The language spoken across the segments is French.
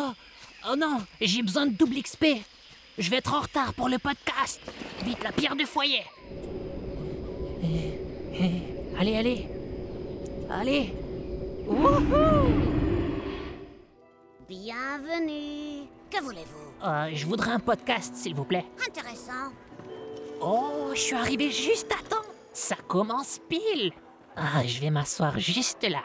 Oh, oh non, j'ai besoin de double XP. Je vais être en retard pour le podcast. Vite, la pierre de foyer. Eh, eh, allez, allez. Allez. Wouhou Bienvenue. Que voulez-vous? Euh, Je voudrais un podcast, s'il vous plaît. Intéressant. Oh, je suis arrivé juste à temps. Ça commence pile. Ah, je vais m'asseoir juste là.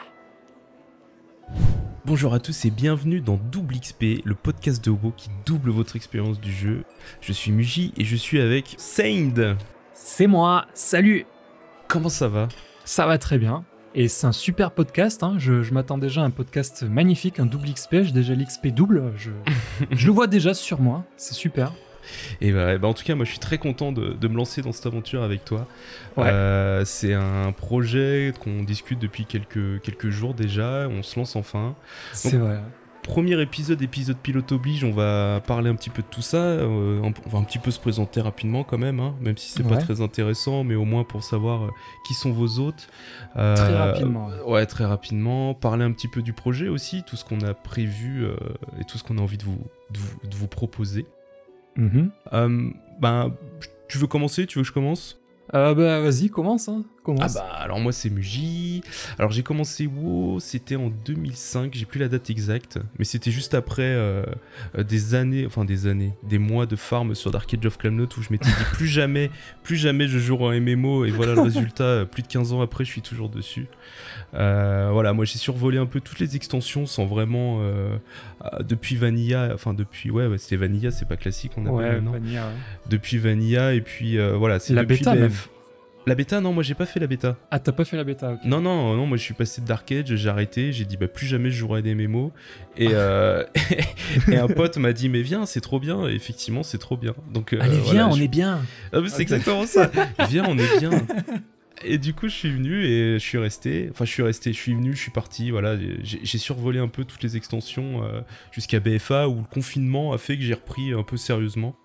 Bonjour à tous et bienvenue dans Double XP, le podcast de Hobo qui double votre expérience du jeu. Je suis Muji et je suis avec Saint. C'est moi, salut Comment ça va? Ça va très bien. Et c'est un super podcast, hein. je, je m'attends déjà à un podcast magnifique, un double XP, j'ai déjà l'XP double, je, je le vois déjà sur moi, c'est super. Et bah, bah, en tout cas, moi je suis très content de, de me lancer dans cette aventure avec toi. Ouais. Euh, c'est un projet qu'on discute depuis quelques, quelques jours déjà, on se lance enfin. C'est vrai. Premier épisode, épisode pilote oblige, on va parler un petit peu de tout ça, euh, on va un petit peu se présenter rapidement quand même, hein, même si c'est pas Ouais. très intéressant, mais au moins pour savoir euh, qui sont vos hôtes. Euh, Très rapidement. ouais. Très rapidement. Parler un petit peu du projet aussi, tout ce qu'on a prévu et tout ce qu'on a envie de vous, de vous, de vous proposer. Mhm. Euh, ben, tu veux commencer? Tu veux que je commence? Euh, bah vas-y, commence, hein. Ah bah alors moi c'est Muji. Alors j'ai commencé WoW, c'était en 2005, j'ai plus la date exacte, mais c'était juste après euh, des années, enfin des années, des mois de farm sur Dark Age of Camelot où je m'étais dit plus jamais, plus jamais je jouerai en MMO et voilà le résultat, plus de 15 ans après je suis toujours dessus. Euh, voilà, moi j'ai survolé un peu toutes les extensions sans vraiment euh, euh, depuis Vanilla, enfin depuis ouais, ouais, c'était Vanilla, c'est pas classique on appelle ouais. Vanilla, ouais. Depuis Vanilla et puis euh, voilà, c'est La bêta, même. La bêta non, moi j'ai pas fait la bêta. Ah, t'as pas fait la bêta, ok. Non, non, non, moi je suis passé de Dark Age, j'ai arrêté, j'ai dit bah plus jamais je jouerai des MMO. Et, euh, et un pote m'a dit mais viens, c'est trop bien. Et effectivement, c'est trop bien. Donc, euh, Allez, voilà, viens, on je- est bien. Ah, c'est exactement ça. viens, on est bien. Et du coup, je suis venu et je suis resté. Enfin, je suis resté, je suis venu, je suis parti. Voilà, j'ai survolé un peu toutes les extensions euh, jusqu'à BFA où le confinement a fait que j'ai repris un peu sérieusement.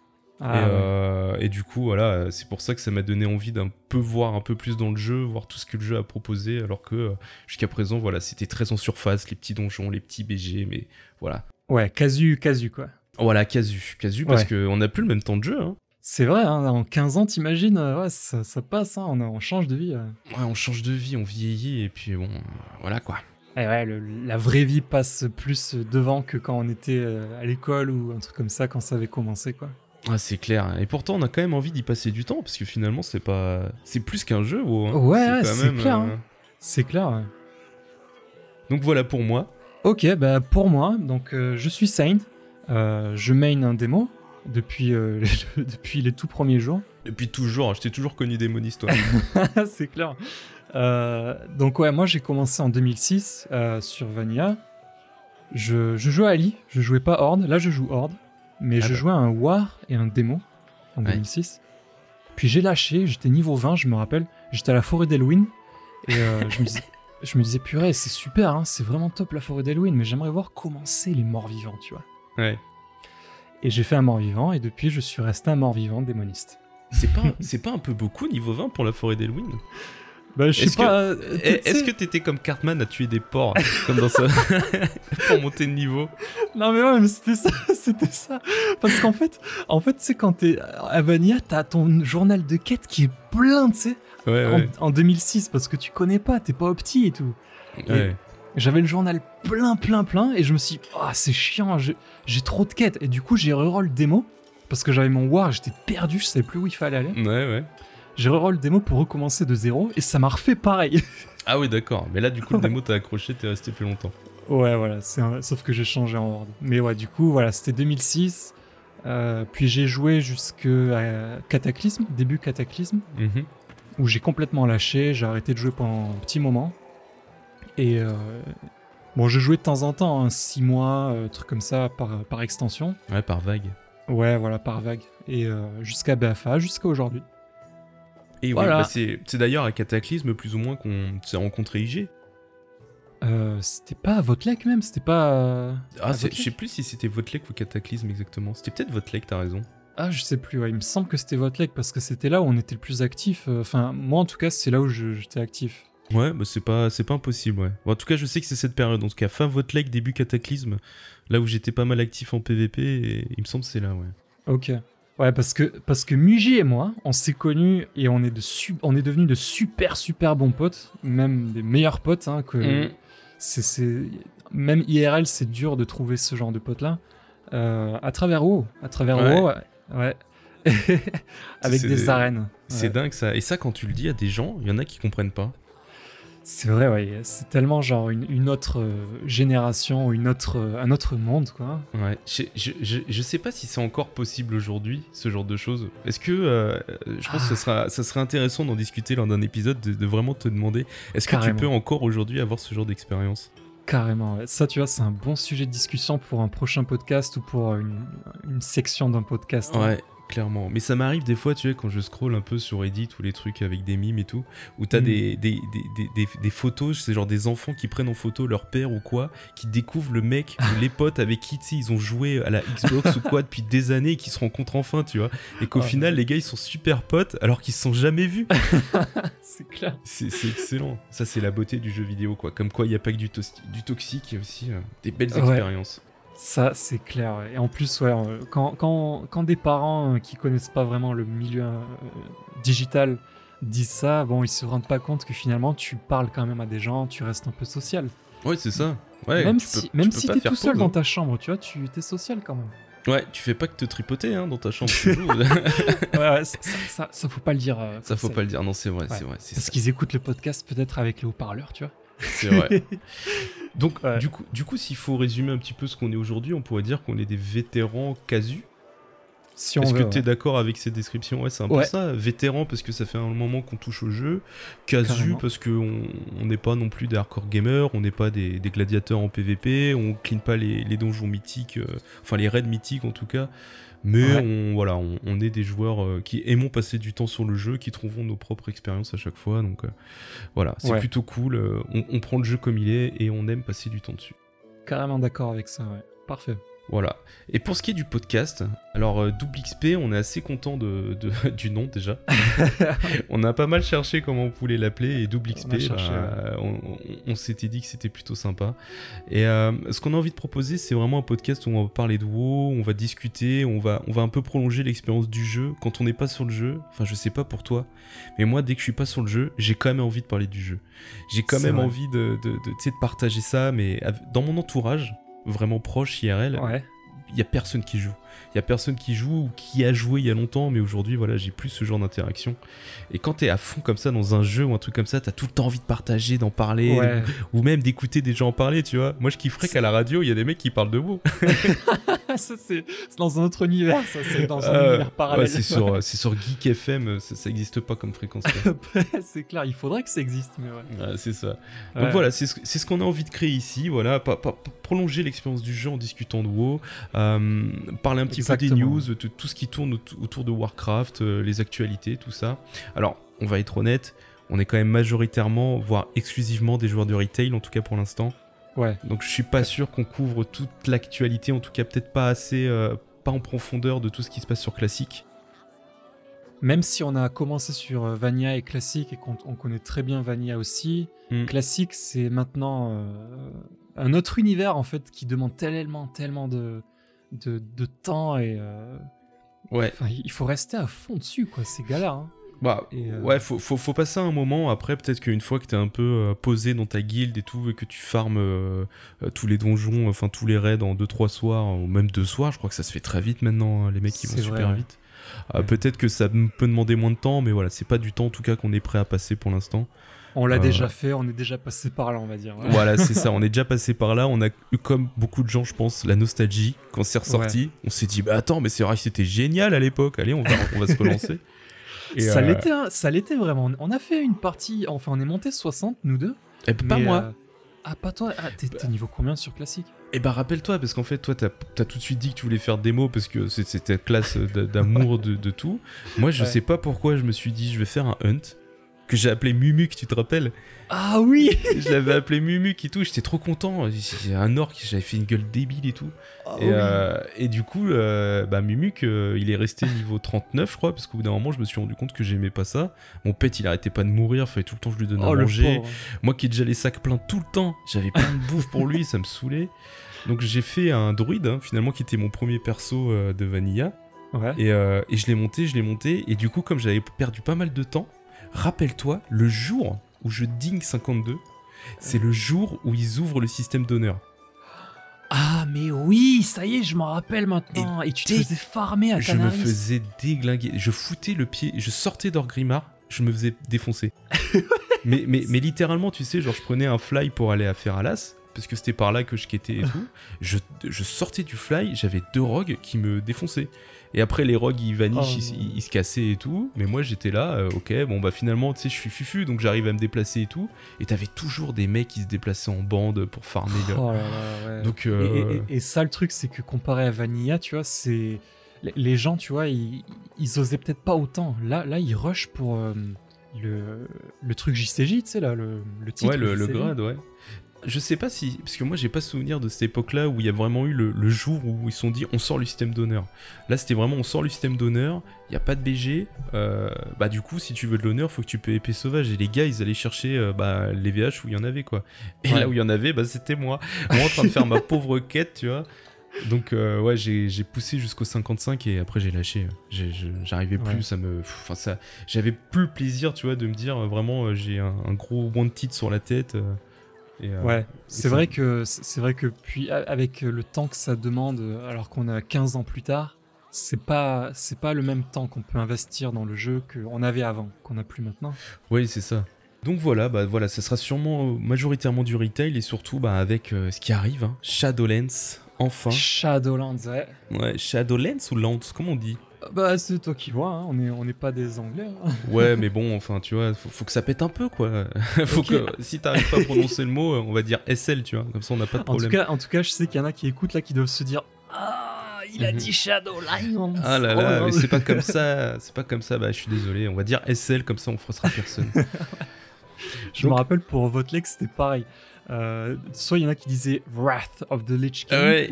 Ah, et, ouais. euh, et du coup, voilà, c'est pour ça que ça m'a donné envie d'un peu voir un peu plus dans le jeu, voir tout ce que le jeu a proposé, alors que euh, jusqu'à présent, voilà, c'était très en surface, les petits donjons, les petits BG, mais voilà. Ouais, casu, casu, quoi. Voilà, casu, casu, parce Ouais. qu'on n'a plus le même temps de jeu. Hein. C'est vrai, hein, en 15 ans, t'imagines, euh, ouais, ça, ça passe, hein, on, change de vie. euh. Ouais, on change de vie, on vieillit, et puis bon, euh, voilà quoi. Et ouais, le- la vraie vie passe plus devant que quand on était à l'école ou un truc comme ça, quand ça avait commencé, quoi. Ah, c'est clair. Et pourtant, on a quand même envie d'y passer du temps, parce que finalement, c'est pas. C'est plus qu'un jeu, WoW, hein. Ouais, ouais, c'est clair, euh, hein. C'est clair, ouais. Donc voilà pour moi. Ok, bah pour moi, donc euh, je suis Saint, euh, je main un démo depuis, euh, depuis les tout premiers jours. Depuis toujours, je t'ai toujours connu démoniste, toi. c'est clair. Euh, donc ouais, moi j'ai commencé en 2006 euh, sur Vanilla. Je, je jouais à Ali, je jouais pas Horde, là je joue Horde, mais Ah je bah. jouais à un War et un démo en Ouais. 2006. Puis j'ai lâché, j'étais niveau 20, je me rappelle, j'étais à la forêt d'Halloween et je me disais... Je me disais, purée, c'est super, hein, c'est vraiment top la forêt d'Halloween, mais j'aimerais voir comment c'est les morts vivants, tu vois. ouais. Et j'ai fait un mort-vivant, et depuis, je suis resté un mort-vivant démoniste. C'est pas, c'est pas un peu beaucoup niveau 20 pour la forêt d'Halloween Bah, je Est-ce sais pas. euh, Est-ce que t'étais comme Cartman à tuer des porcs comme dans ça pour monter de niveau? Non, mais ouais, mais c'était ça, c'était ça. Parce qu'en fait, en fait, c'est quand t'es à Vanilla, t'as ton journal de quête qui est plein, tu sais, Ouais, en, en 2006, parce que tu connais pas, t'es pas opti et tout. Ouais. J'avais le journal plein, plein, plein, et je me suis dit, ah, c'est chiant, j'ai trop de quêtes. Et du coup, j'ai reroll démo, parce que j'avais mon War, j'étais perdu, je savais plus où il fallait aller. Ouais, ouais. J'ai reroll démo pour recommencer de zéro, et ça m'a refait pareil. Ah oui, d'accord. Mais là, du coup, le démo, t'as accroché, t'es resté plus longtemps. Ouais, voilà, un- sauf que j'ai changé en Horde. Mais ouais, du coup, voilà, c'était 2006. euh, puis j'ai joué jusqu'à Cataclysme, début Cataclysme, Mhm. où j'ai complètement lâché, j'ai arrêté de jouer pendant un petit moment. Et euh, bon, je jouais de temps en temps, 6 mois, euh, truc comme ça, par, par extension. Ouais, par vague. Ouais, voilà, par vague. Et euh, jusqu'à BFA, jusqu'à aujourd'hui. Et Voilà. bah, c'est c'est d'ailleurs à Cataclysme, plus ou moins, qu'on s'est rencontré IG. Euh, c'était pas à Votlek même, c'était pas. Ah, je sais plus si c'était Votlek ou Cataclysme exactement. C'était peut-être Votlek, t'as raison. Ah, je sais plus, ouais. il me semble que c'était Votlek parce que c'était là où on était le plus actif. Enfin, moi en tout cas, c'est là où je- j'étais actif. Ouais, bah c'est pas, c'est pas impossible, ouais. Bon, en tout cas, je sais que c'est cette période. En tout cas, fin votre lake, début Cataclysme, là où j'étais pas mal actif en PVP, et il me semble que c'est là, ouais. Ok. Ouais, parce que, parce que Muji et moi, on s'est connus et on est, de su- on est devenus de super, super bons potes, même des meilleurs potes. Hein, que Mm. c'est, Même IRL, c'est dur de trouver ce genre de potes-là. Euh, à travers WoW. À travers Ouais. WoW, ouais. Avec des arènes. C'est Ouais. dingue ça. Et ça, quand tu le dis à des gens, il y en a qui comprennent pas. C'est vrai, ouais. C'est tellement genre une, une autre euh, génération, une autre, euh, un autre monde, quoi. Ouais, je, je, je, je sais pas si c'est encore possible aujourd'hui, ce genre de choses. Est-ce que euh, je pense que ça, sera, ça serait intéressant d'en discuter lors d'un épisode, de, de vraiment te demander est-ce que tu peux encore aujourd'hui avoir ce genre d'expérience? Carrément. ouais. Ça, tu vois, c'est un bon sujet de discussion pour un prochain podcast ou pour une, une section d'un podcast. hein. Clairement. Mais ça m'arrive des fois, tu vois, quand je scroll un peu sur Reddit ou les trucs avec des mimes et tout, où t'as Mm. des, des, des, des, photos, c'est genre des enfants qui prennent en photo leur père ou quoi, qui découvrent le mec ou les potes avec qui, tu sais, ils ont joué à la Xbox ou quoi depuis des années et qui se rencontrent enfin, tu vois. Et qu'au Ouais. final, les gars, ils sont super potes alors qu'ils se sont jamais vus. C'est clair. C'est excellent. Ça, c'est la beauté du jeu vidéo, quoi. Comme quoi, il n'y a pas que du, toxique, il y a aussi euh, des belles Ouais. expériences. Ça, c'est clair. ouais. Et en plus, ouais, euh, quand, quand, quand des parents euh, qui connaissent pas vraiment le milieu euh, digital disent ça, bon, ils se rendent pas compte que finalement, tu parles quand même à des gens, tu restes un peu social. Ouais, c'est ça. Ouais, même tu si, tu même si t'es tout seul pause, dans hein. ta chambre, tu vois, tu es social quand même. Ouais, tu fais pas que te tripoter hein, dans ta chambre. ouais, ouais, ça, ça, faut pas le dire. euh, ça, faut pas le dire. Non, c'est vrai, Ouais. c'est vrai. C'est Parce qu'ils écoutent le podcast peut-être avec les haut-parleurs, tu vois. C'est vrai. Donc, Ouais. du coup, du coup s'il faut résumer un petit peu ce qu'on est aujourd'hui, on pourrait dire qu'on est des vétérans casus. Si Est-ce que tu es ouais. d'accord avec ces descriptions? Ouais, c'est un Ouais. peu ça. Vétéran parce que ça fait un moment qu'on touche au jeu. Casu Carrément. parce qu'on on n'est pas non plus des hardcore gamers, on n'est pas des, des gladiateurs en PvP, on clean pas les, les donjons mythiques, euh, enfin les raids mythiques en tout cas. Mais Ouais. on, voilà, on, on est des joueurs euh, qui aimons passer du temps sur le jeu, qui trouvons nos propres expériences à chaque fois. Donc euh, voilà, c'est Ouais. plutôt cool. euh, on, on prend le jeu comme il est et on aime passer du temps dessus. Carrément d'accord avec ça, ouais. Parfait. Voilà. Et pour ce qui est du podcast, alors euh, Double XP, on est assez content de, de- du nom déjà. on a pas mal cherché comment on pouvait l'appeler et Double XP, On a cherché, bah, on, on- on s'était dit que c'était plutôt sympa. Et euh, ce qu'on a envie de proposer, c'est vraiment un podcast où on va parler de WoW, on va discuter, on va, on va un peu prolonger l'expérience du jeu quand on n'est pas sur le jeu. Enfin, je sais pas pour toi, mais moi, dès que je suis pas sur le jeu, j'ai quand même envie de parler du jeu. J'ai quand même vrai. envie de, de, de, de partager ça, mais dans mon entourage, vraiment proche IRL, Ouais. il y a personne qui joue. Il y a personne qui joue ou qui a joué il y a longtemps, mais aujourd'hui, voilà, j'ai plus ce genre d'interaction. Et quand t'es à fond comme ça dans un jeu ou un truc comme ça, t'as tout le temps envie de partager, d'en parler, Ouais. ou même d'écouter des gens en parler, tu vois. Moi, je kifferais qu'à la radio, il y a des mecs qui parlent de WoW. ça, c'est c'est dans un autre univers, ça, c'est dans un Euh, univers parallèle. ouais, c'est sur, c'est sur Geek FM, ça, ça existe pas comme fréquence. c'est clair, il faudrait que ça existe, mais ouais. Ouais, c'est ça. Ouais. Donc voilà, c'est ce, c'est ce qu'on a envie de créer ici. Voilà, pas- pas- prolonger l'expérience du jeu en discutant de WoW, euh, parler un petit peu des news, de tout ce qui tourne aut- autour de Warcraft, euh, les actualités, tout ça. Alors, on va être honnête, on est quand même majoritairement, voire exclusivement des joueurs de retail, en tout cas pour l'instant. Ouais. Donc je suis pas sûr qu'on couvre toute l'actualité, en tout cas peut-être pas assez, euh, pas en profondeur de tout ce qui se passe sur classique. Même si on a commencé sur Vanilla et Classic et qu'on on connaît très bien Vanilla aussi, Mm. Classic c'est maintenant un autre univers en fait qui demande tellement, tellement de, de, de temps et euh, Ouais. il faut rester à fond dessus quoi, c'est galère. hein. Bah, euh, ouais, faut, faut, faut passer un moment. Après, peut-être qu'une fois que t'es un peu euh, posé dans ta guilde et tout, et que tu farmes euh, tous les donjons, enfin tous les raids en 2-3 soirs, ou même 2 soirs, je crois que ça se fait très vite maintenant, hein, les mecs qui vont super ouais. vite. Ouais. Peut-être que ça peut demander moins de temps, mais voilà, c'est pas du temps en tout cas qu'on est prêt à passer pour l'instant. On l'a Euh, déjà fait, on est déjà passé par là on va dire. ouais. Voilà, c'est ça, on est déjà passé par là. On a eu, comme beaucoup de gens, je pense, la nostalgie. Quand c'est ressorti, on s'est dit, bah attends, mais c'est vrai que c'était génial à l'époque, allez, on va, on va se relancer. Et, ça euh, l'était, hein, ça l'était vraiment. On a fait une partie, enfin on est monté 60 nous deux. eh, pas moi. euh, Ah pas toi, ah, t'es t'es niveau combien sur Classic Et bah rappelle-toi, parce qu'en fait, toi, t'as as tout de suite dit que tu voulais faire démo parce que c'est- c'était classe d'a- d'amour de, de tout. Moi, je Ouais. sais pas pourquoi je me suis dit, je vais faire un hunt. Que j'ai appelé Mumuc, tu te rappelles Ah oui Je l'avais appelé Mumuc et tout, j'étais trop content. J'ai un orc, j'avais fait une gueule débile et tout. Ah et, euh, et du coup, euh, bah, Mumuc, euh, il est resté niveau 39, je crois, parce qu'au bout d'un moment, je me suis rendu compte que j'aimais pas ça. Mon pet, il arrêtait pas de mourir, fallait tout le temps que je lui donne Oh, à manger. Moi qui ai déjà les sacs pleins tout le temps, j'avais plein de bouffe pour lui, ça me saoulait. Donc j'ai fait un druide, hein, finalement, qui était mon premier perso euh, de Vanilla. Ouais. Et, et je l'ai monté, je l'ai monté. Et du coup, comme j'avais perdu pas mal de temps, rappelle-toi, le jour où je ding 52, c'est le jour où ils ouvrent le système d'honneur. Ah, mais oui, ça y est, je m'en rappelle maintenant. Et, tu te faisais farmer à Je me Canaris. faisais déglinguer. Je foutais le pied, je sortais d'Orgrimmar, je me faisais défoncer. mais, mais, mais littéralement, tu sais, genre je prenais un fly pour aller à Feralas, parce que c'était par là que je quittais et tout. Je, je sortais du fly, j'avais deux rogues qui me défonçaient. Et après, les rogues, ils vanishent, Oh ils, se cassaient et tout. Mais moi, j'étais là, euh, ok, bon, bah finalement, tu sais, je suis fufu, donc j'arrive à me déplacer et tout. Et t'avais toujours des mecs qui se déplaçaient en bande pour farmer. Oh là là, ouais. Donc, Et- euh, et, et- et ça, le truc, c'est que comparé à Vanilla, tu vois, c'est. les- gens, tu vois, ils, ils osaient peut-être pas autant. Là, là ils rushent pour euh, le, le truc JCJ, tu sais, là, le, le titre. Ouais, le, grade, ouais. Je sais pas si. Parce que moi, j'ai pas souvenir de cette époque-là où il y a vraiment eu le, le jour où ils se sont dit on sort le système d'honneur. Là, c'était vraiment on sort le système d'honneur, il y a pas de BG. euh, bah, du coup, si tu veux de l'honneur, faut que tu payes épée sauvage. Et les gars, ils allaient chercher euh, bah, les VH où il y en avait, quoi. Et Ouais. là où il y en avait, bah, c'était moi. Moi en train de faire ma pauvre quête, tu vois. Donc, euh, ouais, j'ai poussé jusqu'au 55 et après, j'ai lâché. J'arrivais plus, Ouais. ça me. Enfin, ça. J'avais plus le plaisir, tu vois, de me dire vraiment, j'ai un, un gros wanted sur la tête. Euh, et, Ouais, c'est vrai que c'est vrai que puis avec le temps que ça demande, alors qu'on a 15 ans plus tard, c'est pas c'est pas le même temps qu'on peut investir dans le jeu qu'on avait avant, qu'on a plus maintenant. Oui, c'est ça. Donc voilà, bah voilà, ça sera sûrement euh, majoritairement du retail et surtout bah, avec euh, ce qui arrive, hein, Shadowlands, enfin. Shadowlands, ouais. Ouais, Shadowlands ou Lands, comment on dit? Bah c'est toi qui vois, hein, on est on n'est pas des Anglais. hein. Ouais, mais bon, enfin, tu vois, faut, faut que ça pète un peu, quoi. faut Ok. que, si t'arrives pas à prononcer le mot, on va dire SL, tu vois, comme ça on n'a pas de En tout problème. cas, en tout cas, je sais qu'il y en a qui écoutent là qui doivent se dire ah il a Mhm. dit Shadowlands. Ah là Oh là, non. mais c'est pas comme ça, c'est pas comme ça, bah je suis désolé, on va dire SL, comme ça on frustrera personne. Je me rappelle pour votre lex c'était pareil. Euh, soit il y en a qui disaient Wrath of the Lich King, Ah ouais,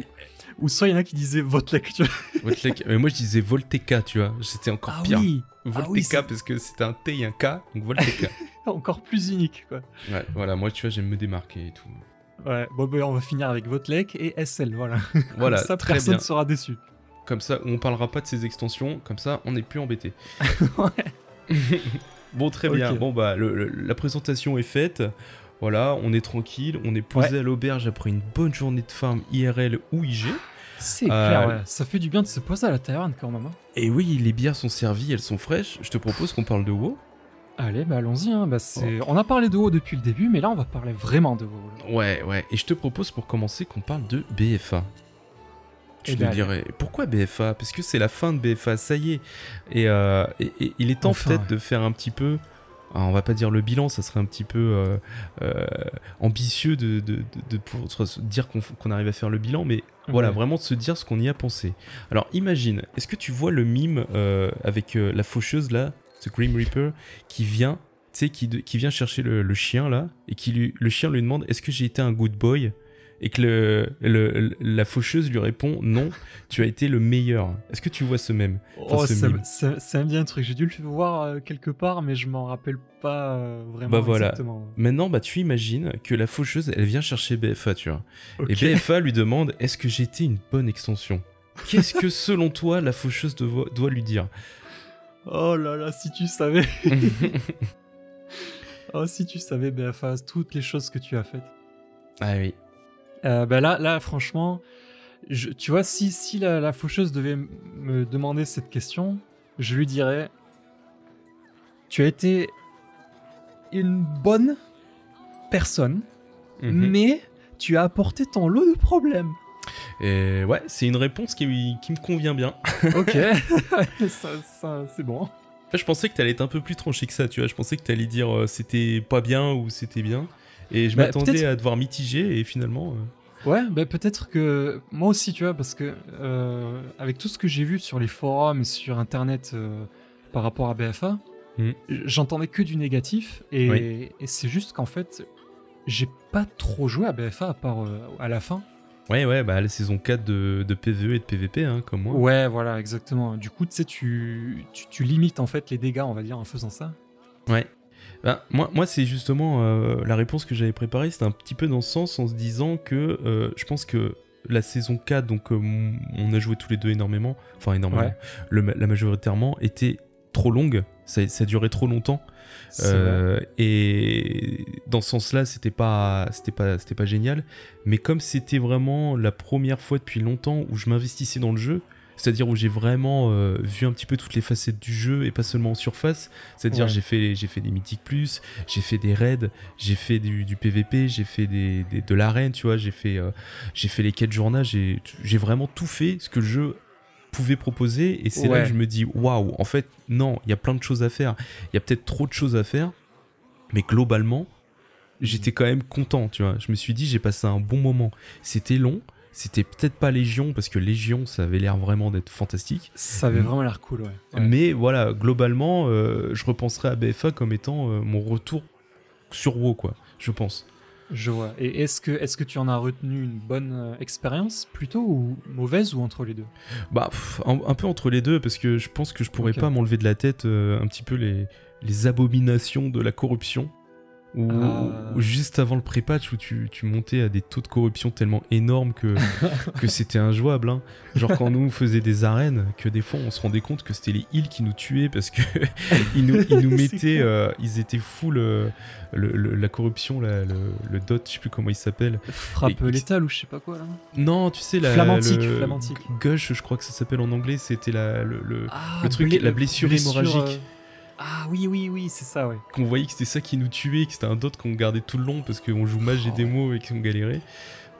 ou soit il y en a qui disaient Votlek. Tu vois. Voltec- mais moi je disais Volteca, tu vois, c'était encore Ah pire. oui, Volteca Ah oui, parce que c'était un T et un K, donc Volteca. encore plus unique quoi. Ouais, voilà, moi tu vois, j'aime me démarquer et tout. Ouais, bon, ben, on va finir avec Votlek et SL, voilà. Voilà, Comme ça, très personne bien. sera déçu. Comme ça, on parlera pas de ces extensions, comme ça, on n'est plus embêté. bon, très bien. Bon, bah, le- le- la présentation est faite. Voilà, on est tranquille, on est posé à l'auberge après une bonne journée de farm IRL ou IG. C'est Euh, clair, ouais. Ça fait du bien de se poser à la taverne quand même. hein. Et oui, les bières sont servies, elles sont fraîches. Je te propose qu'on parle de WoW. Allez, bah allons-y. hein. Bah, c'est... On a parlé de WoW depuis le début, mais là, on va parler vraiment de WoW. là. Ouais, ouais. Et je te propose pour commencer qu'on parle de BFA. Tu Eh te ben, dirais, pourquoi BFA Parce que c'est la fin de BFA, ça y est. Et, euh, et- et il est temps peut-être ouais. de faire un petit peu. Ah, on va pas dire le bilan, ça serait un petit peu euh, euh, ambitieux de, de, de- de pouvoir se dire qu'on arrive à faire le bilan, mais voilà, Ouais. vraiment de se dire ce qu'on y a pensé. Alors imagine, est-ce que tu vois le mime euh, avec euh, la faucheuse là, ce Grim Reaper, qui vient, tu sais, qui vient chercher le, le chien là, et qui lui, le chien lui demande est-ce que j'ai été un good boy? Et que le, le- la faucheuse lui répond non, tu as été le meilleur. Est-ce que tu vois ce même? Enfin, Oh, ce ça, ça, ça me dit un truc. J'ai dû le voir euh, quelque part, mais je m'en rappelle pas euh, vraiment Bah voilà. exactement. Maintenant, bah tu imagines que la faucheuse, elle vient chercher BFA, tu vois. Et BFA lui demande est-ce que j'ai été une bonne extension? Qu'est-ce que selon toi la faucheuse doit, doit lui dire? Oh là là, si tu savais. oh, si tu savais, BFA, toutes les choses que tu as faites. Ah oui. Euh, bah là, là, franchement, je- tu vois, si, si la, la faucheuse devait me demander cette question, je lui dirais Tu as été une bonne personne, Mhm. mais tu as apporté ton lot de problèmes. Et ouais, c'est une réponse qui, qui me convient bien. Ok, ça, ça, c'est bon. Là, je pensais que t'allais être un peu plus tranché que ça, tu vois. Je pensais que t'allais dire euh, c'était pas bien ou c'était bien. Et je Bah, m'attendais à devoir mitiger et finalement. euh, Ouais, bah peut-être que moi aussi, tu vois, parce que euh, avec tout ce que j'ai vu sur les forums et sur internet euh, par rapport à BFA, Mm. j'entendais que du négatif. Et, Oui. et c'est juste qu'en fait, j'ai pas trop joué à BFA à part euh, à la fin. Ouais, ouais, bah la saison 4 de, de PvE et de PvP, hein, comme moi. Ouais, voilà, exactement. Du coup, tu sais, tu, tu limites en fait les dégâts, on va dire, en faisant ça. Ouais. Bah, moi, moi c'est justement euh, la réponse que j'avais préparée, c'était un petit peu dans ce sens en se disant que euh, je pense que la saison 4, donc euh, on a joué tous les deux énormément, enfin énormément, Ouais. le, ma- la majoritairement, était trop longue, ça, ça durait trop longtemps. Et dans ce sens-là, c'était pas, c'était pas, c'était pas génial. Mais comme c'était vraiment la première fois depuis longtemps où je m'investissais dans le jeu, c'est-à-dire où j'ai vraiment euh, vu un petit peu toutes les facettes du jeu et pas seulement en surface. C'est-à-dire Ouais. j'ai fait, j'ai fait des mythiques plus, j'ai fait des raids, j'ai fait du, du PVP, j'ai fait des, des- de l'arène, tu vois, j'ai fait, euh, j'ai fait les quêtes journal, j'ai, j'ai vraiment tout fait ce que le jeu pouvait proposer et c'est là que je me dis waouh en fait non il y a plein de choses à faire il y a peut-être trop de choses à faire mais globalement j'étais quand même content tu vois je me suis dit j'ai passé un bon moment c'était long c'était peut-être pas Légion parce que Légion ça avait l'air vraiment d'être fantastique Ça avait vraiment l'air cool, ouais. Ouais. mais voilà globalement euh, je repenserai à BFA comme étant euh, mon retour sur WoW quoi je pense Je vois. Et est-ce que, est que tu en as retenu une bonne euh, expérience plutôt ou mauvaise ou entre les deux? Bah, pff, un, un peu entre les deux, parce que je pense que je pourrais pas m'enlever de la tête euh, un petit peu les, les abominations de la corruption. Ou Ah. ou juste avant le pré-patch où tu, tu montais à des taux de corruption tellement énormes que, que c'était injouable. hein. Genre quand nous on faisait des arènes, que des fois on se rendait compte que c'était les heals qui nous tuaient parce que ils nous, ils nous C'est mettaient, euh, ils étaient le- le- la corruption, la- le, le dot, je sais plus comment il s'appelle. Frappe Et- létale ou je sais pas quoi là Non, tu sais, la, Flamantique, le- flamantique. Gush, je crois que ça s'appelle en anglais, c'était la, le, le- Ah, le truc, blé- la blessure hémorragique. euh, Ah oui, oui, oui, c'est ça, ouais. qu'on voyait que c'était ça qui nous tuait, que c'était un dot qu'on gardait tout le long parce qu'on joue mage et Oh. démo et qu'on galérait.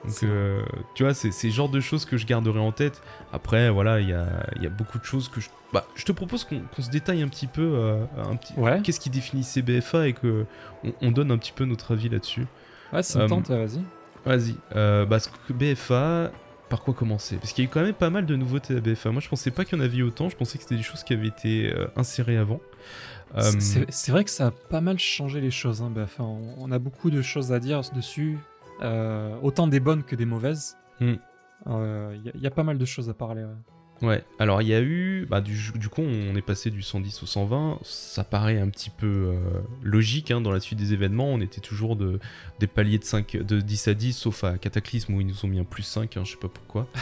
Donc, euh, tu vois, c'est c'est le genre de choses que je garderai en tête. Après, voilà, il y a, il y a beaucoup de choses que je. Bah, je te propose qu'on qu'on se détaille un petit peu. euh, un petit... Ouais, Qu'est-ce qui définissait BFA et que on, on donne un petit peu notre avis là-dessus. ouais ça me Euh, tente, vas-y. Vas-y. Euh, bah, BFA, par quoi commencer? Parce qu'il y a eu quand même pas mal de nouveautés à BFA. Moi, je pensais pas qu'il y en avait eu autant. Je pensais que c'était des choses qui avaient été euh, insérées avant. Euh, C'est- vrai que ça a pas mal changé les choses. Hein. enfin, on, on a beaucoup de choses à dire dessus, euh, autant des bonnes que des mauvaises. Hmm. Il y, a pas mal de choses à parler. ouais. Ouais, alors il y a eu, bah, du, du coup on est passé du 110 au 120, ça paraît un petit peu euh, logique hein, dans la suite des événements, on était toujours de, des paliers de, 5, de 10 à 10, sauf à Cataclysme où ils nous ont mis un plus 5, hein, je sais pas pourquoi.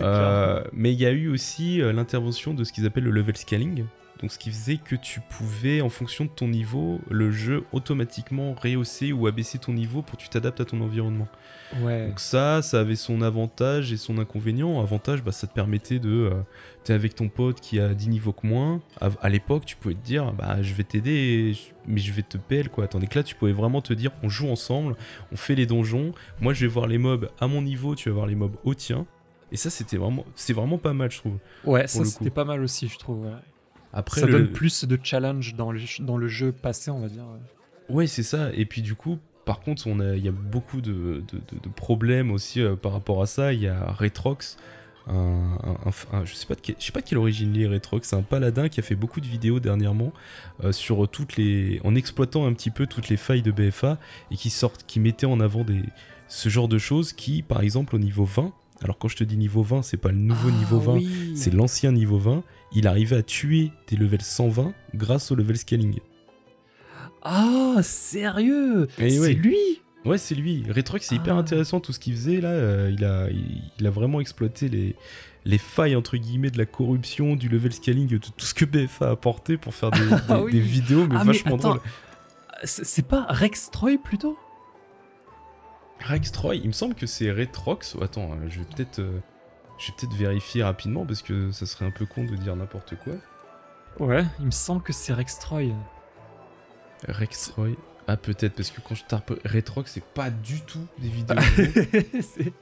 Euh, mais il y a eu aussi euh, l'intervention de ce qu'ils appellent le level scaling, donc ce qui faisait que tu pouvais, en fonction de ton niveau, le jeu automatiquement rehausser ou abaisser ton niveau pour que tu t'adaptes à ton environnement. Ouais. Donc ça, ça avait son avantage et son inconvénient. Avantage, bah, ça te permettait de... euh, T'es avec ton pote qui a 10 niveaux que moins. À, à l'époque, tu pouvais te dire, bah je vais t'aider, mais je vais te PL quoi. Tandis que là, tu pouvais vraiment te dire, on joue ensemble, on fait les donjons. Moi, je vais voir les mobs à mon niveau, tu vas voir les mobs au tien. Et ça, c'était vraiment, c'est vraiment pas mal, je trouve. Ouais, ça c'était pas mal aussi, je trouve. ouais. Après, ça le- donne plus de challenge dans le, dans le jeu passé, on va dire. ouais. Ouais, c'est ça. Et puis du coup, par contre, on a, il y a beaucoup de, de- de- de problèmes aussi euh, par rapport à ça. Il y a Retrox, un, un- un- un- je sais pas de je sais pas de quelle origine il est Retrox. C'est un paladin qui a fait beaucoup de vidéos dernièrement euh, sur toutes les, en exploitant un petit peu toutes les failles de BFA et qui sortent, qui mettait en avant des, ce genre de choses qui, par exemple, au niveau 20. Alors quand je te dis niveau 20, c'est pas le nouveau Ah, niveau 20, oui. c'est l'ancien niveau 20. Il arrivait à tuer des levels 120 grâce au level scaling. Ah, sérieux? C'est lui? Ouais, c'est lui. Retrox, c'est hyper Ah. intéressant tout ce qu'il faisait là. euh, il, a, il, il a vraiment exploité les, les failles entre guillemets de la corruption, du level scaling, de tout ce que BFA a apporté pour faire des, des- Ah oui. des vidéos, mais Ah, vachement drôles. C'est pas Rex Troy plutôt? Rex Troy, il me semble que c'est Retrox. Attends, euh, je vais peut-être euh, je vais peut-être vérifier rapidement parce que ça serait un peu con de dire n'importe quoi. Ouais, il me semble que c'est Rex Troy. Rex Troy. Ah, peut-être parce que quand je tape Retrox, c'est pas du tout des vidéos. C'est-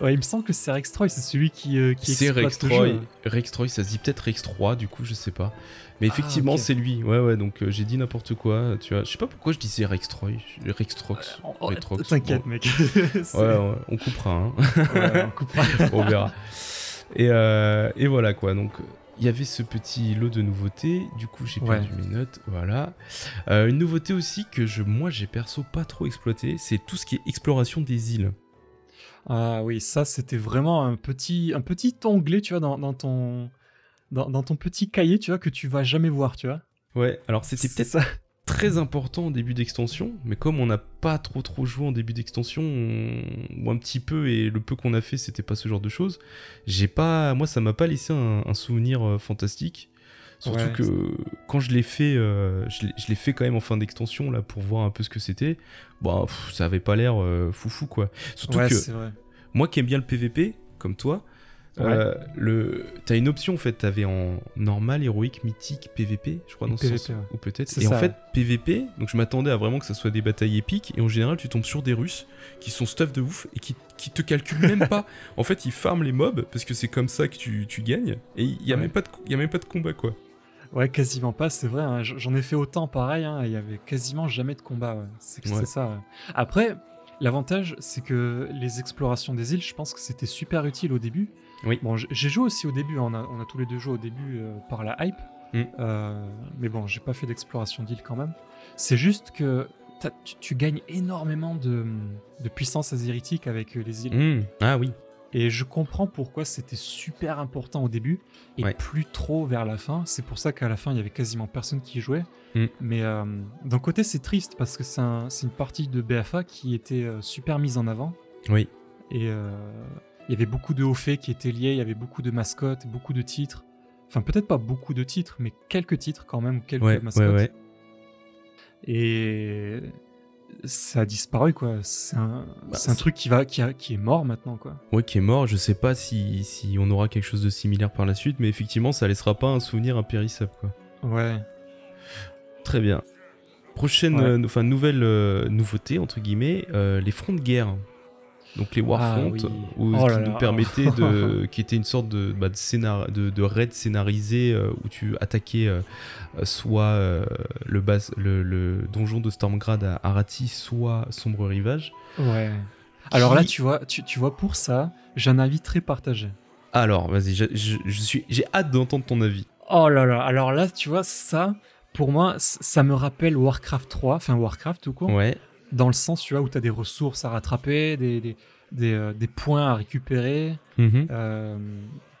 ouais, il me semble que c'est Rex Troy, c'est celui qui, euh, qui C'est Rex Troy. Rex Troy, ça se dit peut-être Rex 3, du coup, je sais pas. Mais Ah, effectivement, c'est lui. Ouais, ouais, donc euh, j'ai dit n'importe quoi. Tu vois, je sais pas pourquoi je disais Rex Troy. Rex Trox. Oh. T'inquiète, Bon. mec. Ouais, ouais, on coupera, hein. ouais, on coupera. on verra. Et, euh, et voilà quoi. Donc, il y avait ce petit lot de nouveautés. Du coup, j'ai Ouais. perdu mes notes. Voilà. Euh, une nouveauté aussi que je, moi, j'ai perso pas trop exploité, c'est tout ce qui est exploration des îles. Ah oui, ça c'était vraiment un petit, un petit onglet, tu vois, dans, dans ton, dans, dans ton petit cahier, tu vois, que tu vas jamais voir, tu vois. Ouais, alors c'était peut-être ça. très important au début d'extension, mais comme on n'a pas trop trop joué en début d'extension, on- ou un petit peu, et le peu qu'on a fait, c'était pas ce genre de choses, j'ai pas, moi ça m'a pas laissé un, un souvenir euh, fantastique. Surtout Ouais. que quand je l'ai fait, euh, je l'ai- fait quand même en fin d'extension là pour voir un peu ce que c'était. Bah, pff, ça avait pas l'air euh, foufou quoi. Surtout Ouais, que moi qui aime bien le PVP, comme toi, Ouais. euh, le... t'as une option en fait, t'avais en normal, héroïque, mythique, PVP, je crois dans ce PVP, sens, ouais. ou peut-être. Et en fait, ouais. PVP, donc je m'attendais à vraiment que ça soit des batailles épiques, et en général tu tombes sur des Russes qui sont stuff de ouf et qui, qui te calculent même pas. En fait, ils farment les mobs parce que c'est comme ça que tu, tu gagnes, et il y a même pas de, y a même pas de combat quoi. Ouais, quasiment pas, c'est vrai. hein. J'en ai fait autant pareil, hein, il y avait quasiment jamais de combat. C'est ça. Après, l'avantage, c'est que les explorations des îles, je pense que c'était super utile au début. Oui. Bon, j'ai joué aussi au début, hein, on a, on a tous les deux joué au début euh, par la hype. Mm. Euh, mais bon, j'ai pas fait d'exploration d'île quand même. C'est juste que tu, tu gagnes énormément de, de puissance azéritique avec euh, les îles. Hmm, Ah oui. Et je comprends pourquoi c'était super important au début et Ouais. plus trop vers la fin. C'est pour ça qu'à la fin, il y avait quasiment personne qui jouait. Mm. Mais euh, d'un côté, c'est triste parce que c'est un- c'est une partie de BFA qui était super mise en avant. Oui. Et euh, il y avait beaucoup de hauts faits qui étaient liés, il y avait beaucoup de mascottes, beaucoup de titres. Enfin, peut-être pas beaucoup de titres, mais quelques titres quand même, quelques Ouais, mascottes. ouais, ouais. Et ça a disparu, quoi. C'est un, Bah, un truc qui, va, qui, a- qui est mort maintenant, quoi. Ouais, qui est mort. Je sais pas si, si on aura quelque chose de similaire par la suite, mais effectivement, ça laissera pas un souvenir impérissable quoi. Ouais. Très bien. Prochaine, euh, enfin nouvelle euh, nouveauté entre guillemets, euh, les fronts de guerre. Donc les Warfronts, Ah oui. où- Oh qui là nous là. de, qui était une sorte de, bah, de, scénar, de, de raid scénarisé euh, où tu attaquais euh, soit euh, le, bas, le, le donjon de Stormgrad à Arati, soit Sombre Rivage. Ouais. Alors Qui- là, tu vois, tu, tu vois, pour ça, j'ai un avis très partagé. Alors, vas-y, je, je- je suis, j'ai hâte d'entendre ton avis. Oh là là, alors là, tu vois, ça, pour moi, ça me rappelle Warcraft 3, enfin Warcraft tout court, Ouais, dans le sens, tu vois, où tu as des ressources à rattraper, des, des, des, euh, des points à récupérer, Mhm. euh,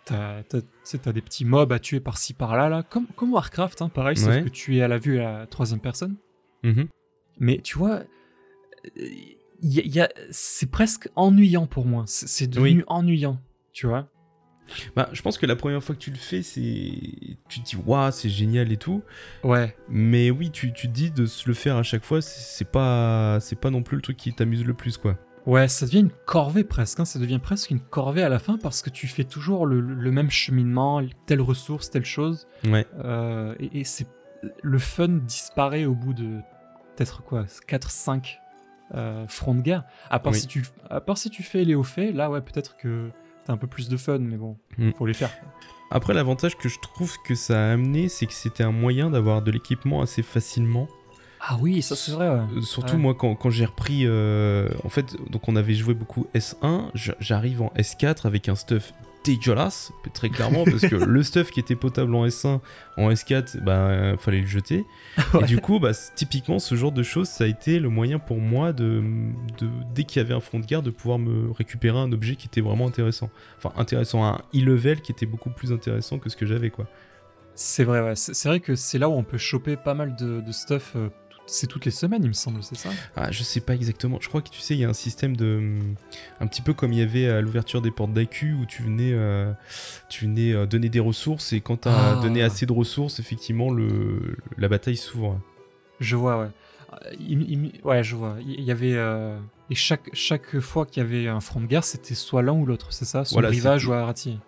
tu t'as des petits mobs à tuer par-ci par-là, là, comme, comme Warcraft, hein, pareil, sauf Ouais. que tu es à la vue à la troisième personne. Mhm. Mais tu vois, euh, y a- y a- c'est presque ennuyant pour moi, c'est c'est devenu ennuyant, tu vois. Bah, je pense que la première fois que tu le fais, c'est, tu te dis waouh, c'est génial et tout. Ouais, Mais oui, tu, tu te dis de se le faire à chaque fois, c'est pas, c'est pas non plus le truc qui t'amuse le plus, quoi. Ouais, ça devient une corvée presque. hein, Ça devient presque une corvée à la fin parce que tu fais toujours le, le même cheminement, telle ressource, telle chose. Ouais. euh, et et c'est le fun disparaît au bout de peut-être quoi, 4-5 euh, fronts de guerre. À part, Oui. si tu, à part si tu fais les hauts faits, là ouais, peut-être que t'as un peu plus de fun, mais bon, Mm. faut les faire. Après, l'avantage que je trouve que ça a amené, c'est que c'était un moyen d'avoir de l'équipement assez facilement. Ah oui, ça c'est vrai. ouais. Surtout Ouais. moi, quand, quand j'ai repris, euh, en fait, donc on avait joué beaucoup S1, je- j'arrive en S4 avec un stuff dégueulasse, très clairement, parce que le stuff qui était potable en S1, en S4, bah, euh, fallait le jeter. Et du coup, bah, typiquement, ce genre de choses, ça a été le moyen pour moi de, de dès qu'il y avait un front de guerre, de pouvoir me récupérer un objet qui était vraiment intéressant. Enfin, intéressant, un e-level qui était beaucoup plus intéressant que ce que j'avais, quoi. C'est vrai, ouais. C'est c'est vrai que c'est là où on peut choper pas mal de, de stuff. C'est toutes les semaines, il me semble, c'est ça? Ah, je sais pas exactement. Je crois que tu sais, il y a un système de. hum, Un petit peu comme il y avait à l'ouverture des portes d'AQ où tu venais, euh, tu venais euh, donner des ressources et quand tu as Ah. donné assez de ressources, effectivement, le, la bataille s'ouvre. Je vois, ouais. Euh, il- il- ouais, je vois. Il y avait. euh, Et chaque, chaque fois qu'il y avait un front de guerre, c'était soit l'un ou l'autre, c'est ça? Son Voilà, rivage ou Arati?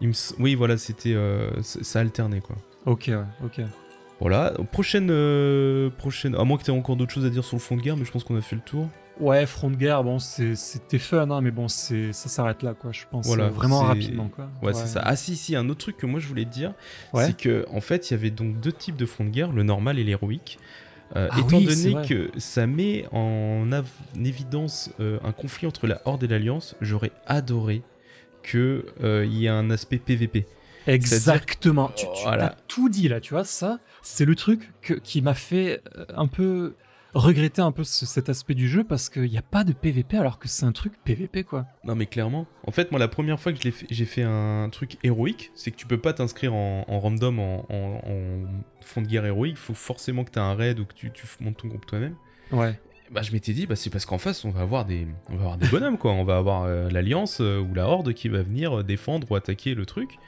Me Oui, voilà, c'était. euh, ça ça alternait, quoi. Ok, ouais, ok. Voilà, prochaine. euh, prochaine... À moins que tu aies encore d'autres choses à dire sur le front de guerre, mais je pense qu'on a fait le tour. Ouais, front de guerre, bon, c'était fun, hein, mais bon, c'est- ça s'arrête là, quoi, je pense. Voilà, euh, vraiment rapidement, quoi. Ouais, c'est ça. Ah, si, si, un autre truc que moi je voulais te dire, Ouais. c'est que en fait, il y avait donc deux types de front de guerre, le normal et l'héroïque. Euh, Ah étant oui, donné que ça met en évidence euh, un conflit entre la Horde et l'Alliance, j'aurais adoré qu'il y ait un aspect PVP. Exactement. Tu, tu Voilà. as tout dit là, tu vois. Ça, c'est le truc que- qui m'a fait euh, un peu regretter un peu ce- cet aspect du jeu parce qu'il n'y a pas de PVP alors que c'est un truc PVP quoi. Non mais clairement. En fait, moi la première fois que fait- j'ai fait un truc héroïque, c'est que tu peux pas t'inscrire en, en random en, en- en fond de guerre héroïque. Il faut forcément que tu aies un raid ou que tu, tu montes ton groupe toi-même. Ouais. Bah je m'étais dit, bah c'est parce qu'en face on va avoir des, on va avoir des bonhommes quoi. On va avoir euh, l'alliance euh, ou la horde qui va venir euh, défendre ou attaquer le truc.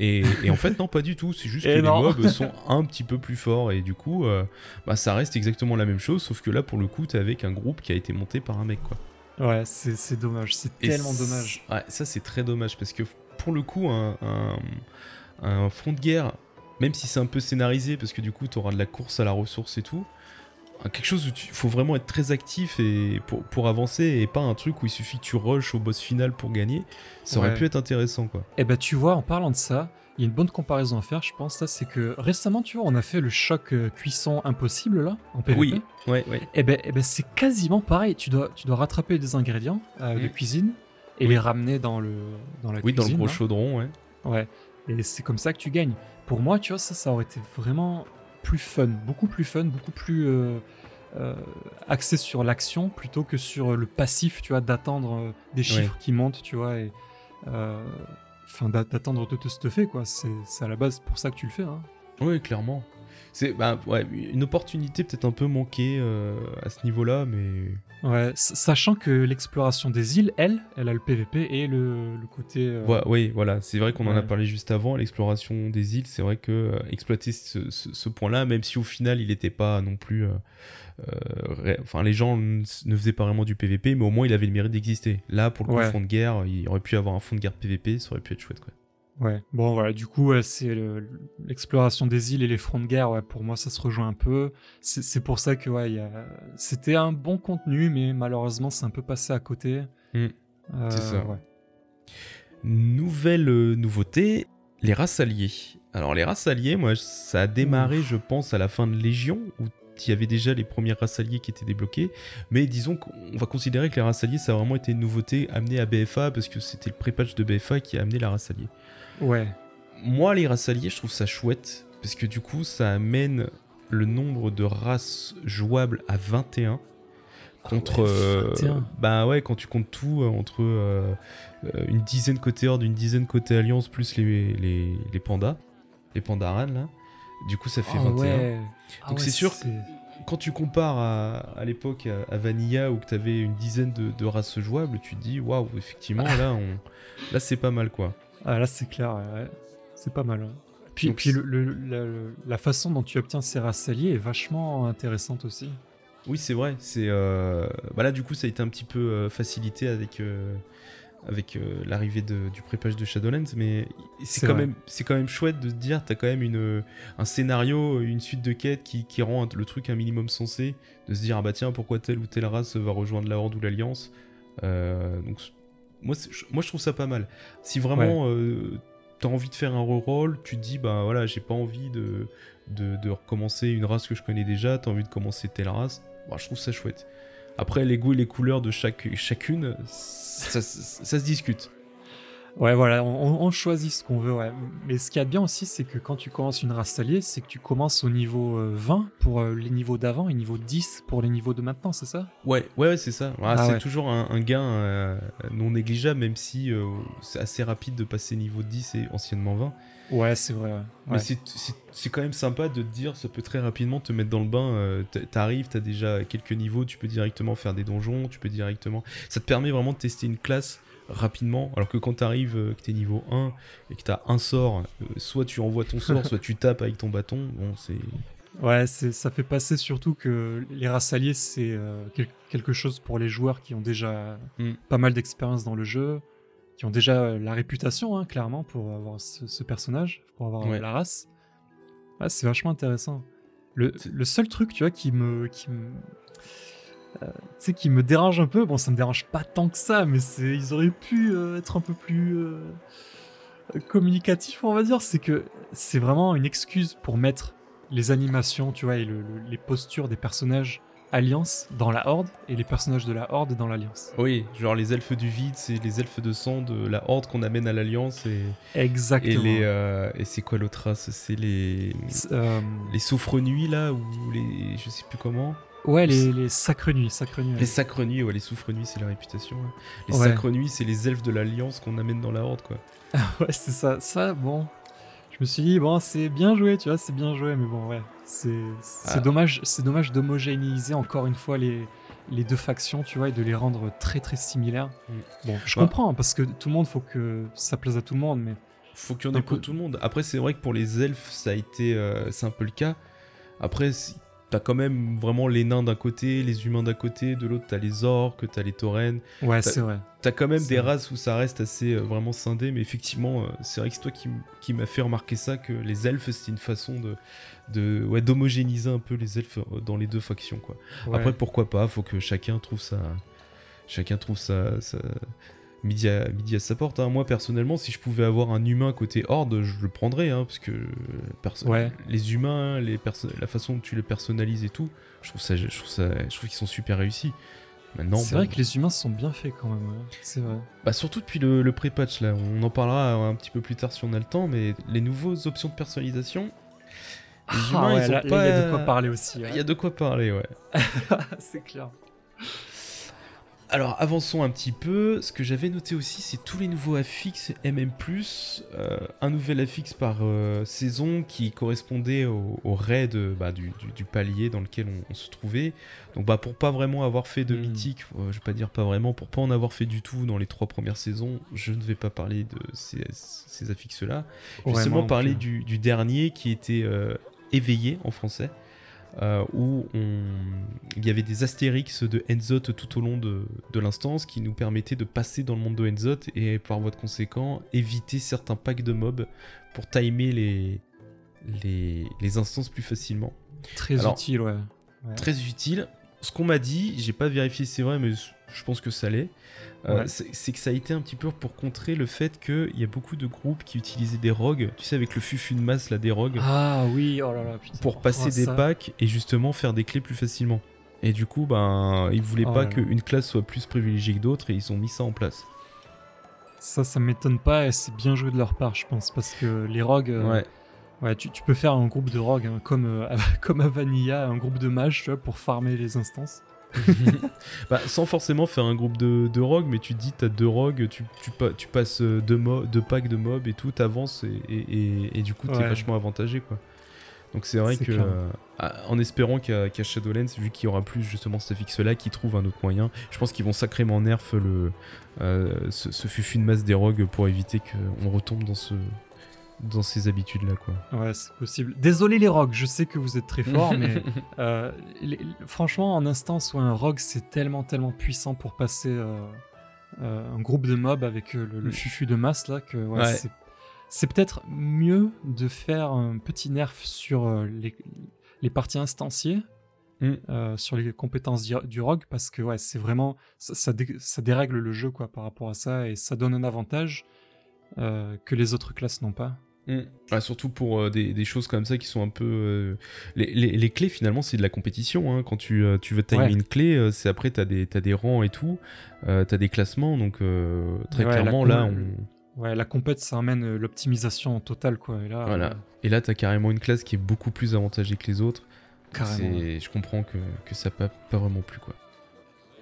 Et, et en fait non pas du tout. C'est juste que les mobs sont un petit peu plus forts et du coup euh, bah ça reste exactement la même chose. Sauf que là pour le coup t'es avec un groupe qui a été monté par un mec quoi. Ouais, c'est dommage. C'est tellement dommage. Ouais, ça c'est très dommage parce que pour le coup, un, un, un front de guerre, même si c'est un peu scénarisé parce que du coup tu auras de la course à la ressource et tout, quelque chose où il faut vraiment être très actif et pour, pour avancer et pas un truc où il suffit que tu rushes au boss final pour gagner, ça aurait Ouais. pu être intéressant quoi. Et bah tu vois, en parlant de ça, il y a une bonne comparaison à faire, je pense. C'est que récemment, tu vois, on a fait le choc euh, cuisson impossible là en PVP. Oui, ouais, ouais. Et ben, eh ben, c'est quasiment pareil. Tu dois, tu dois rattraper des ingrédients euh, de Mm. cuisine et les ramener dans le dans la Oui, dans le cuisine. gros là. chaudron, ouais. Ouais. Et c'est comme ça que tu gagnes. Pour moi, tu vois, ça, ça aurait été vraiment plus fun, beaucoup plus fun, beaucoup plus euh, euh, axé sur l'action plutôt que sur le passif, tu vois, d'attendre euh, des chiffres qui montent, tu vois, et enfin d'a- d'attendre de te stuffer, quoi. C'est c'est à la base pour ça que tu le fais. Hein. Oui, clairement. C'est bah, ouais, une opportunité peut-être un peu manquée euh, à ce niveau-là, mais Ouais, sachant que l'exploration des îles, elle, elle a le PVP et le, le côté. euh, Ouais, oui, voilà, c'est vrai qu'on en a parlé juste avant, l'exploration des îles, c'est vrai que euh, exploiter ce, ce- ce point-là, même si au final il n'était pas non plus... Enfin, les gens ne faisaient pas vraiment du PVP, mais au moins il avait le mérite d'exister. Là, pour le coup, Ouais. fond de guerre, il aurait pu avoir un fond de guerre PVP, ça aurait pu être chouette, quoi. Ouais, bon voilà, du coup, ouais, c'est le- l'exploration des îles et les fronts de guerre, ouais, pour moi, ça se rejoint un peu. C'est pour ça que, ouais, a... c'était un bon contenu, mais malheureusement, c'est un peu passé à côté. Mm, Euh, c'est ça. ouais. Nouvelle euh, nouveauté, les races alliées. Alors les races alliées, moi, ça a démarré, je pense, à la fin de Légion, où il y avait déjà les premières races alliées qui étaient débloquées. Mais disons qu'on va considérer que les races alliées, ça a vraiment été une nouveauté amenée à BFA, parce que c'était le pré-patch de BFA qui a amené la race alliée. Ouais, Moi, les races alliées, je trouve ça chouette, parce que du coup, ça amène le nombre de races jouables à 21. Contre. Ah ouais, euh, 21. bah ouais, quand tu comptes tout, euh, entre euh, euh, une dizaine côté Horde, une dizaine côté Alliance, plus les, les, les pandas, les pandarans là. Du coup, ça fait Ah 21. ouais. Ah Donc ouais, c'est sûr que- Quand tu compares à, à l'époque à, à Vanilla où tu avais une dizaine de, de races jouables, tu te dis waouh, effectivement, là, on... là c'est pas mal quoi. Ah là, c'est clair, ouais, c'est pas mal. ouais. Puis, Donc, puis le- le- la, la façon dont tu obtiens ces races alliées est vachement intéressante aussi. Oui, c'est vrai. C'est euh, bah là, du coup, ça a été un petit peu euh, facilité avec euh, avec euh, l'arrivée du prépage de Shadowlands, mais c'est quand vrai. même c'est quand même chouette de se dire t'as quand même une un scénario, une suite de quêtes qui, qui rend un- le truc un minimum sensé, de se dire ah bah tiens pourquoi telle ou telle race va rejoindre la Horde ou l'Alliance. Donc moi je- moi je trouve ça pas mal. Si vraiment euh, t'as envie de faire un reroll, tu te dis bah voilà j'ai pas envie de, de de recommencer une race que je connais déjà, t'as envie de commencer telle race. Bah, je trouve ça chouette. Après, les goûts et les couleurs de chaque, chacune, ça, ça- ça se discute. Ouais, voilà, on, on choisit ce qu'on veut, ouais. Mais ce qu'il y a de bien aussi, c'est que quand tu commences une race alliée, c'est que tu commences au niveau euh, 20 pour euh, les niveaux d'avant et niveau 10 pour les niveaux de maintenant, c'est ça? Ouais, ouais, ouais, c'est ça. Ah, Ah c'est ouais. toujours un, un gain euh, non négligeable, même si euh, c'est assez rapide de passer niveau 10 et anciennement 20. Ouais, c'est vrai, ouais. Mais c'est- quand même sympa de te dire, ça peut très rapidement te mettre dans le bain. euh, T'arrives, t'as déjà quelques niveaux, tu peux directement faire des donjons, tu peux directement. Ça te permet vraiment de tester une classe rapidement. Alors que quand t'arrives, euh, que t'es niveau 1 et que t'as un sort, euh, soit tu envoies ton sort, soit tu tapes avec ton bâton. Bon, c'est. Ouais, c'est- ça fait passer surtout que les races alliées, c'est euh, quel- quelque chose pour les joueurs qui ont déjà Mm. pas mal d'expérience dans le jeu, qui ont déjà la réputation, hein, clairement, pour avoir ce, ce personnage, pour avoir Ouais. la race. Ouais, c'est vachement intéressant. Le, le seul truc, tu vois, qui me, qui me, euh, tu sais, qui me dérange un peu, bon, ça me dérange pas tant que ça, mais c'est, ils auraient pu euh, être un peu plus euh, communicatifs, on va dire. C'est que c'est vraiment une excuse pour mettre les animations, tu vois, et le- le- les postures des personnages Alliance dans la Horde et les personnages de la Horde dans l'Alliance. Oui, genre les elfes du vide, c'est les elfes de sang de la Horde qu'on amène à l'Alliance et, et, Exactement. les, euh, et c'est quoi l'autre race? C'est les, euh, les souffres-nuits là, ou les. Je sais plus comment. Ouais, les, les sacres nuits, sacres nuits. ouais. Les sacres nuits, ouais, les souffres-nuits, c'est la réputation. ouais. Les Ouais. sacres nuits, c'est les elfes de l'Alliance qu'on amène dans la Horde, quoi. Ouais, c'est ça. Ça, bon. Je me suis dit, bon, c'est bien joué, tu vois, c'est bien joué, mais bon, ouais. C'est Ah. dommage, c'est dommage d'homogénéiser encore une fois les, les deux factions, tu vois, et de les rendre très très similaires. Mm. Bon, je Bah. comprends, hein, parce que tout le monde, faut que ça plaise à tout le monde, mais Faut qu'il y en ait pour euh, tout le monde. Après, c'est vrai que pour les elfes, ça a été, euh, c'est un peu le cas. Après, t'as quand même vraiment les nains d'un côté, les humains d'un côté, de l'autre, t'as les orques, t'as les taurennes. ouais, c'est vrai. T'as quand même des vrai. races où ça reste assez euh, vraiment scindé, mais effectivement, euh, c'est vrai que c'est toi qui, m'as fait remarquer ça, que les elfes, c'était une façon de, de ouais, d'homogénéiser un peu les elfes euh, dans les deux factions, quoi. Ouais. Après, pourquoi pas Faut que chacun trouve sa, chacun trouve sa, sa- midi à, midi à sa porte. hein. Moi, personnellement, si je pouvais avoir un humain côté horde, je le prendrais, hein, parce que euh, Ouais. les humains, les la façon dont tu les personnalises et tout, je trouve ça, je trouve ça, je trouve qu'ils sont super réussis. Maintenant, c'est bon, vrai que les humains sont bien faits quand même, ouais. c'est vrai. bah surtout depuis le, le pré-patch là, on en parlera un petit peu plus tard si on a le temps, mais les nouveaux options de personnalisation, les Ah humains ouais, ils ont là, là, pas. il y a de quoi parler aussi. Il y a de quoi parler, ouais. c'est clair. Alors avançons un petit peu. Ce que j'avais noté aussi, c'est tous les nouveaux affixes MM+, euh, un nouvel affixe par euh, saison qui correspondait au, au raid euh, bah, du, du- du palier dans lequel on, on se trouvait. Donc bah pour pas vraiment avoir fait de Hmm. mythique, euh, je vais pas dire pas vraiment, pour pas en avoir fait du tout dans les trois premières saisons, je ne vais pas parler de ces, ces affixes-là. Je vais seulement parler plus. du, du dernier qui était éveillé en français. Euh, où on... il y avait des astérix de Enzot tout au long de, de l'instance qui nous permettaient de passer dans le monde de Enzot et par voie de conséquent éviter certains packs de mobs pour timer les, les, les instances plus facilement. Très Alors, utile, ouais. Très utile. Ce qu'on m'a dit, j'ai pas vérifié si c'est vrai, mais je pense que ça l'est. euh, Ouais. c'est c'est que ça a été un petit peu pour contrer le fait qu'il y a beaucoup de groupes qui utilisaient des rogues, tu sais, avec le fufu de masse là, des rogues, Ah oui, oh là là, putain. pour passer Oh, des ça. packs et justement faire des clés plus facilement. Et du coup, ben, ils voulaient Oh pas qu'une classe soit plus privilégiée que d'autres et ils ont mis ça en place. Ça, ça m'étonne pas et c'est bien joué de leur part, je pense, parce que les rogues, euh, Ouais. ouais, tu, tu peux faire un groupe de rogues, hein, comme, euh, comme à Vanilla, un groupe de mages, tu vois, pour farmer les instances. Bah, sans forcément faire un groupe de, de rogues, mais tu te dis, t'as deux rogues, tu, tu, pa- tu passes euh, deux, mo- deux packs de mobs et tout, t'avances et, et, et- et du coup, t'es Ouais. vachement avantagé, quoi. Donc c'est vrai que, euh, ah, en espérant qu'à Shadowlands, vu qu'il y aura plus justement cet affixe-là, qu'ils trouvent un autre moyen, je pense qu'ils vont sacrément nerf le, euh, ce, ce fufu de masse des rogues pour éviter qu'on retombe dans, ce, dans ces habitudes-là, quoi. Ouais, c'est possible. Désolé les rogues, je sais que vous êtes très forts, mais euh, les- franchement, en instance ou un rogue, c'est tellement, tellement puissant pour passer euh, euh, un groupe de mobs avec le, le Mm. fufu de masse là que ouais, Ouais. c'est- c'est peut-être mieux de faire un petit nerf sur les, les parties instanciées. Mm. euh, sur les compétences du, du rogue parce que ouais c'est vraiment ça, ça, dé- ça dérègle le jeu quoi par rapport à ça et ça donne un avantage euh, que les autres classes n'ont pas Mm. Ouais, surtout pour euh, des, des choses comme ça qui sont un peu. euh, Les, les- les clés, finalement, c'est de la compétition. hein. Quand tu, euh, tu veux timer Ouais. une clé, euh, c'est après, t'as des, t'as des rangs et tout. euh, t'as des classements. Donc, euh, très Ouais, clairement, là, on. Ouais, la compète, ça amène euh, l'optimisation totale, quoi. Et là, Voilà. euh, Et là, t'as carrément une classe qui est beaucoup plus avantagée que les autres. carrément. Je comprends que, que ça n'a pas, pas vraiment plu, quoi.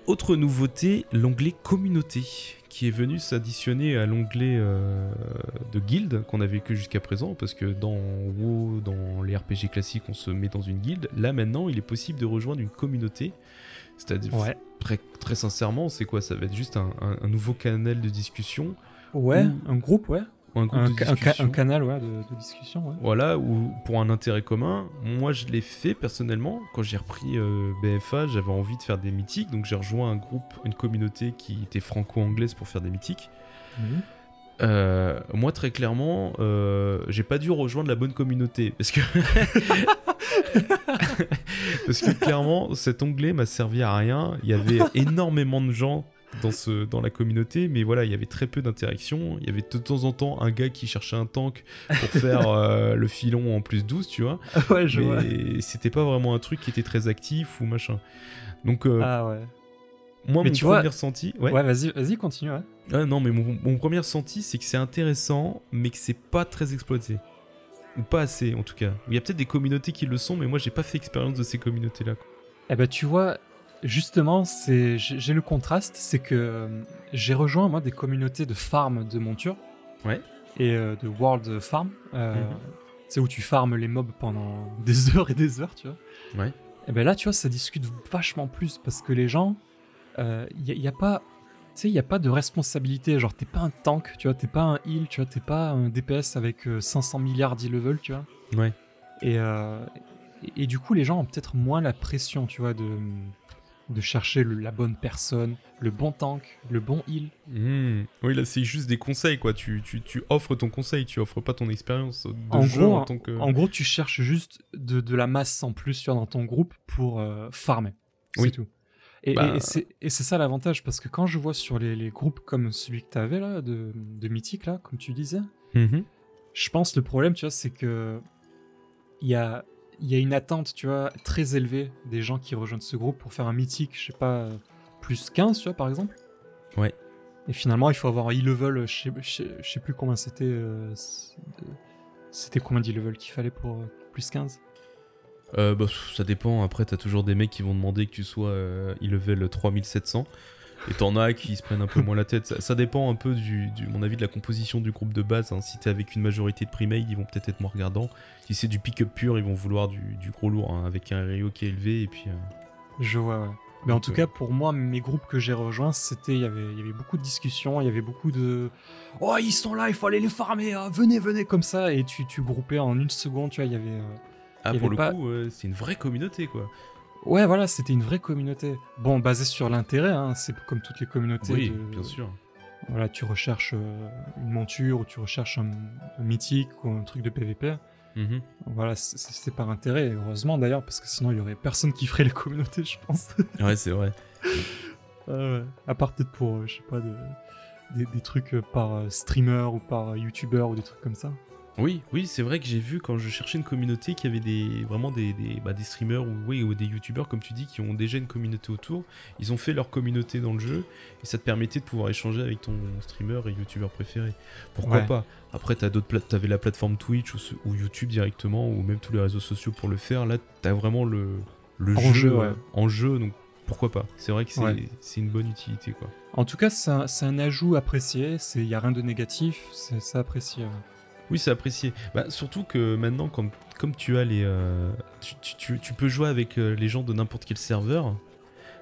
Autre nouveauté, l'onglet communauté, qui est venu s'additionner à l'onglet euh, de guilde qu'on avait que jusqu'à présent, parce que dans WoW, dans les RPG classiques, on se met dans une guilde. Là maintenant, il est possible de rejoindre une communauté. C'est-à-dire, Ouais. très, très sincèrement, c'est quoi? Ça va être juste un, un- un nouveau canal de discussion, Ouais, Ou- un groupe, ouais. Ou un ca- ca- canal, ouais, de, de discussion, ouais. Voilà, ou pour un intérêt commun. Moi, je l'ai fait personnellement. Quand j'ai repris euh, BFA, j'avais envie de faire des mythiques, donc j'ai rejoint un groupe, une communauté qui était franco-anglaise pour faire des mythiques. Mhm. Euh, moi, très clairement, euh, j'ai pas dû rejoindre la bonne communauté parce que parce que clairement, cet onglet m'a servi à rien. Il y avait énormément de gens dans, ce, dans la communauté, mais voilà, il y avait très peu d'interactions. Il y avait de temps en temps un gars qui cherchait un tank pour faire euh, le filon en plus 12, tu vois. ouais, je vois. mais c'était pas vraiment un truc qui était très actif ou machin. Donc, euh, Ah ouais. moi, mais mon tu vois- premier ressenti. Ouais, Ouais. vas-y, vas-y, continue. ouais. Ah non, mais mon, mon premier ressenti, c'est que c'est intéressant, mais que c'est pas très exploité. Ou pas assez, en tout cas. Il y a peut-être des communautés qui le sont, mais moi, j'ai pas fait expérience de ces communautés-là. quoi. Eh ben, tu vois, justement, c'est j'ai le contraste, c'est que euh, j'ai rejoint moi des communautés de farm de monture. Ouais. Et euh, de World Farm. Euh, Mhm. C'est où tu farmes les mobs pendant des heures et des heures, tu vois. Ouais. Et ben là, tu vois, ça discute vachement plus parce que les gens, il n'y a, y a pas. Tu sais, a pas de responsabilité. Genre, t'es pas un tank, tu vois, t'es pas un heal, tu vois, t'es pas un DPS avec euh, 500 milliards d'e-level, tu vois. Ouais. Et, et, et du coup, les gens ont peut-être moins la pression, tu vois, de, de chercher le- la bonne personne, le bon tank, le bon heal. Hmm. Oui, là, c'est juste des conseils, quoi. Tu, tu, tu offres ton conseil, tu offres pas ton expérience de En jeu gros, en tant que. En gros, tu cherches juste de, de la masse en plus vois, dans ton groupe pour euh, farmer. C'est Oui. tout. Et, Bah- et- et c'est et c'est ça l'avantage, parce que quand je vois sur les, les groupes comme celui que tu avais là, de, de Mythique, là, comme tu disais, Mhm. je pense le problème, tu vois, c'est que il y a, il y a une attente, tu vois, très élevée des gens qui rejoignent ce groupe pour faire un mythique, je sais pas, plus 15, tu vois, par exemple. Ouais. Et finalement, il faut avoir un e-level, je sais, je sais- je sais plus combien c'était. euh, c'était combien d'e-level qu'il fallait pour euh, plus 15 Euh, bah, ça dépend. Après, t'as toujours des mecs qui vont demander que tu sois e-level 3700. Et t'en as qui se prennent un peu moins la tête. Ça, ça dépend un peu du, du- mon avis, de la composition du groupe de base. hein. Si t'es avec une majorité de primate, ils vont peut-être être moins regardants. Si c'est du pick-up pur, ils vont vouloir du, du gros lourd hein, avec un RIO qui est élevé. Et puis, euh, Je vois, ouais. Mais en tout cas, pour moi, mes groupes que j'ai rejoints, c'était, il y avait, il y avait beaucoup de discussions, il y avait beaucoup de, oh ils sont là, il faut aller les farmer, hein, venez, venez, comme ça, et tu, tu groupais en une seconde, tu vois, il y avait, euh, Ah, y pour avait le pas- coup, euh, c'est une vraie communauté, quoi. Ouais, voilà, c'était une vraie communauté. Bon, basée sur l'intérêt, hein, c'est comme toutes les communautés. Oui, de- bien sûr. Voilà, tu recherches euh, une monture ou tu recherches un, un mythique ou un truc de PVP. Mhm. Voilà, c'est- par intérêt, heureusement d'ailleurs, parce que sinon il y aurait personne qui ferait les communautés, je pense. Ouais, c'est vrai. Ah. À part peut-être pour, euh, je sais pas, de- des, des trucs euh, par streamer ou par youtubeur ou des trucs comme ça. Oui, oui, c'est vrai que j'ai vu quand je cherchais une communauté qu'il y avait des, vraiment des, des, bah, des streamers ou, oui, ou des youtubeurs, comme tu dis, qui ont déjà une communauté autour. Ils ont fait leur communauté dans le jeu et ça te permettait de pouvoir échanger avec ton streamer et youtubeur préféré. Pourquoi Ouais. pas? Après, t'as d'autres pla- t'avais la plateforme Twitch ou, YouTube directement, ou même tous les réseaux sociaux pour le faire. Là, t'as vraiment le, le En jeu, jeu, ouais. euh, en jeu, donc pourquoi pas? C'est vrai que c'est Ouais. c'est une bonne utilité, quoi. En tout cas, c'est un, c'est un ajout apprécié, il n'y a rien de négatif, c'est c'est apprécié. Oui, c'est apprécié. Bah, surtout que maintenant, comme, comme tu as les. euh, tu, tu- tu- tu peux jouer avec euh, les gens de n'importe quel serveur,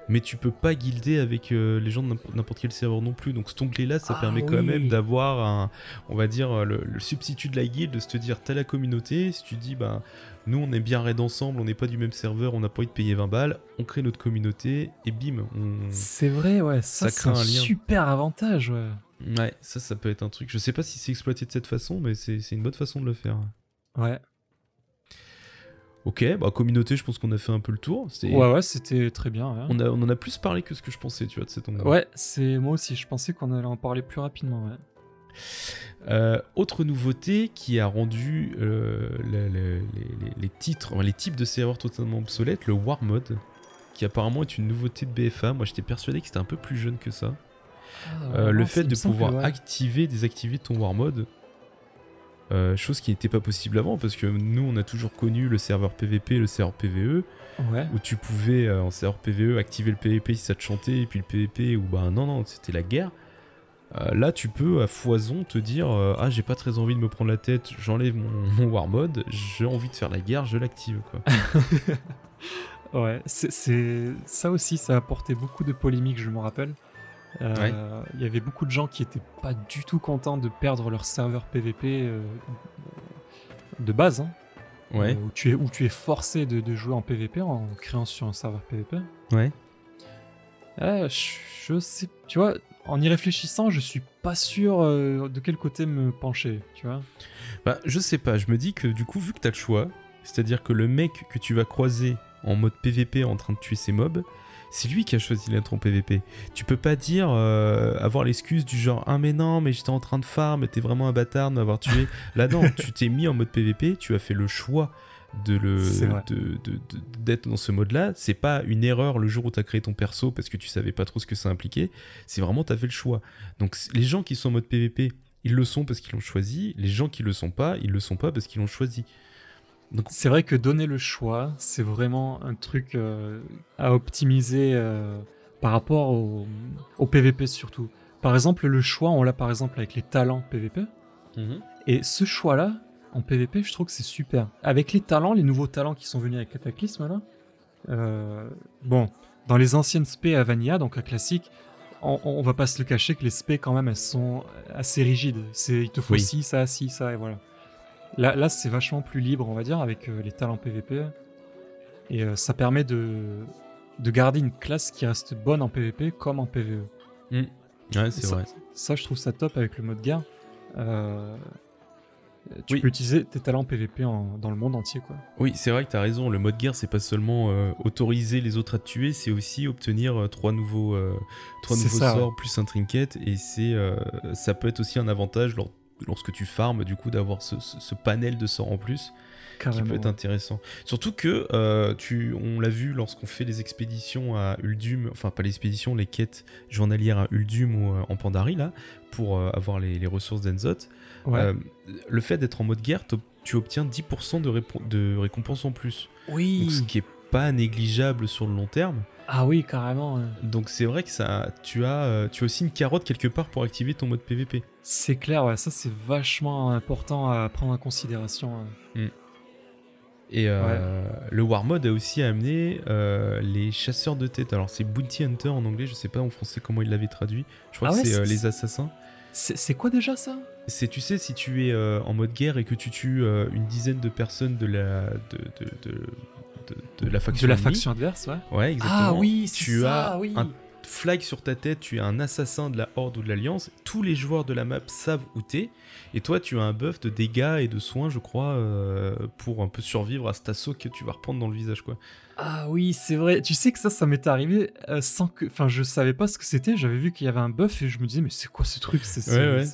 mais tu peux pas guilder avec euh, les gens de n'importe- quel serveur non plus. Donc cet onglet-là, ça Ah permet quand même d'avoir un. On va dire le, le substitut de la guilde, de se dire, t'as la communauté. Si tu dis, bah, nous, on est bien raid ensemble, on n'est pas du même serveur, on n'a pas envie de payer 20 balles, on crée notre communauté, et bim, on. C'est vrai, ouais, Ça crée un, un lien. super avantage. Ouais. Ouais, ça, ça peut être un truc. Je sais pas si c'est exploité de cette façon, mais c'est une bonne façon de le faire. Ouais, Ok, bah communauté, je pense qu'on a fait un peu le tour. Ouais, ouais, c'était très bien. ouais. On, a, on en a plus parlé que ce que je pensais, tu vois, de cet onglet. Ouais, c'est moi aussi, je pensais qu'on allait en parler plus rapidement. Ouais. Euh, autre nouveauté qui a rendu euh, le- le- les, titres, enfin, les types de serveurs totalement obsolètes, le War Mode, qui apparemment est une nouveauté de BFA. Moi, j'étais persuadé que c'était un peu plus jeune que ça. Euh, le fait de pouvoir activer, désactiver ton War Mode, chose qui n'était pas possible avant, parce que nous, on a toujours connu le serveur PVP, le serveur PVE, Ouais. où tu pouvais en serveur PVE activer le PVP si ça te chantait et puis le PVP où bah non non c'était la guerre. Euh, là tu peux à foison te dire euh, ah j'ai pas très envie de me prendre la tête, j'enlève mon, mon war mode, j'ai envie de faire la guerre, je l'active quoi. Ouais, c'est- ça aussi, ça a apporté beaucoup de polémiques, je me rappelle. Euh, Ouais. Il y avait beaucoup de gens qui étaient pas du tout contents de perdre leur serveur PVP de base, hein, Ouais euh, où, tu es, où tu es forcé de, de jouer en PVP en créant sur un serveur PVP. ouais. Je, je sais, tu vois, en y réfléchissant, je suis pas sûr euh, de quel côté me pencher, tu vois. Bah je sais pas, je me dis que du coup vu que t'as le choix, c'est-à-dire que le mec que tu vas croiser en mode PVP en train de tuer ses mobs, c'est lui qui a choisi d'être en PVP. Tu peux pas dire, euh, avoir l'excuse du genre Ah, mais non, mais j'étais en train de farm, t'es vraiment un bâtard de m'avoir tué. Là, non, tu t'es mis en mode PVP, tu as fait le choix de le d'être dans ce mode-là. C'est pas une erreur le jour où t'as créé ton perso parce que tu savais pas trop ce que ça impliquait. C'est vraiment t'as fait le choix. Donc les gens qui sont en mode PVP, ils le sont parce qu'ils l'ont choisi. Les gens qui le sont pas, ils le sont pas parce qu'ils l'ont choisi. Donc C'est vrai que donner le choix, c'est vraiment un truc euh, à optimiser euh, par rapport au, au PVP surtout. Par exemple, le choix, on l'a par exemple avec les talents PVP. Et ce choix-là, en PVP, je trouve que c'est super. Avec les talents, les nouveaux talents qui sont venus avec Cataclysme, là, euh, bon, dans les anciennes spé à Vanilla, donc à classique, on, on va pas se le cacher que les spé, quand même, elles sont assez rigides. C'est, il te faut Oui. ci, ça, ci, ça, et voilà. Là, là c'est vachement plus libre, on va dire, avec euh, les talents PVP. Et euh, ça permet de, de garder une classe qui reste bonne en PVP comme en PVE. Ouais, c'est Ça- vrai. Ça, je trouve ça top avec le mode guerre. Euh, tu Oui. peux utiliser tes talents PVP en- dans le monde entier, quoi. Oui, c'est vrai que t'as raison. Le mode guerre, c'est pas seulement euh, autoriser les autres à te tuer, c'est aussi obtenir euh, trois nouveaux, euh, trois nouveaux ça, sorts plus un trinket. Et c'est, euh, ça peut être aussi un avantage lors- lorsque tu farmes, du coup, d'avoir ce, ce- ce panel de sorts en plus qui Carrément. peut être intéressant. Surtout que euh, tu, on l'a vu lorsqu'on fait les expéditions à Uldum, enfin pas les expéditions, les quêtes journalières à Uldum ou euh, en Pandarie là, pour euh, avoir les, les ressources d'Enzot. Ouais. Euh, le fait d'être en mode guerre, tu obtiens 10% de, récompense en plus. oui. Donc, ce qui est pas négligeable sur le long terme. Ah oui, carrément. Donc c'est vrai que ça, tu as, euh, tu as aussi une carotte quelque part pour activer ton mode PVP. C'est clair, ouais. Ça, c'est vachement important à prendre en considération. ouais. Et euh, le War Mode a aussi amené euh, les chasseurs de tête. Alors c'est Bounty Hunter en anglais, je sais pas en français comment il l'avait traduit. Je crois Ah que ouais, c'est euh, les assassins. C'est quoi déjà ça? C'est, tu sais, si tu es euh, en mode guerre et que tu tues euh, une dizaine de personnes de la, de, de, de, de- de la faction De la ennemie, faction adverse, ouais. Ouais, exactement. Ah oui, c'est tu ça, as oui. un flag sur ta tête, tu es un assassin de la Horde ou de l'Alliance. Tous les joueurs de la map savent où t'es. Et toi, tu as un buff de dégâts et de soins, je crois, euh, pour un peu survivre à cet assaut que tu vas reprendre dans le visage, quoi. Ah oui, c'est vrai. Tu sais que ça, ça m'est arrivé euh, sans que. Enfin, je savais pas ce que c'était. J'avais vu qu'il y avait un buff et je me disais, mais c'est quoi ce truc? C'est c'est- Ouais, ouais.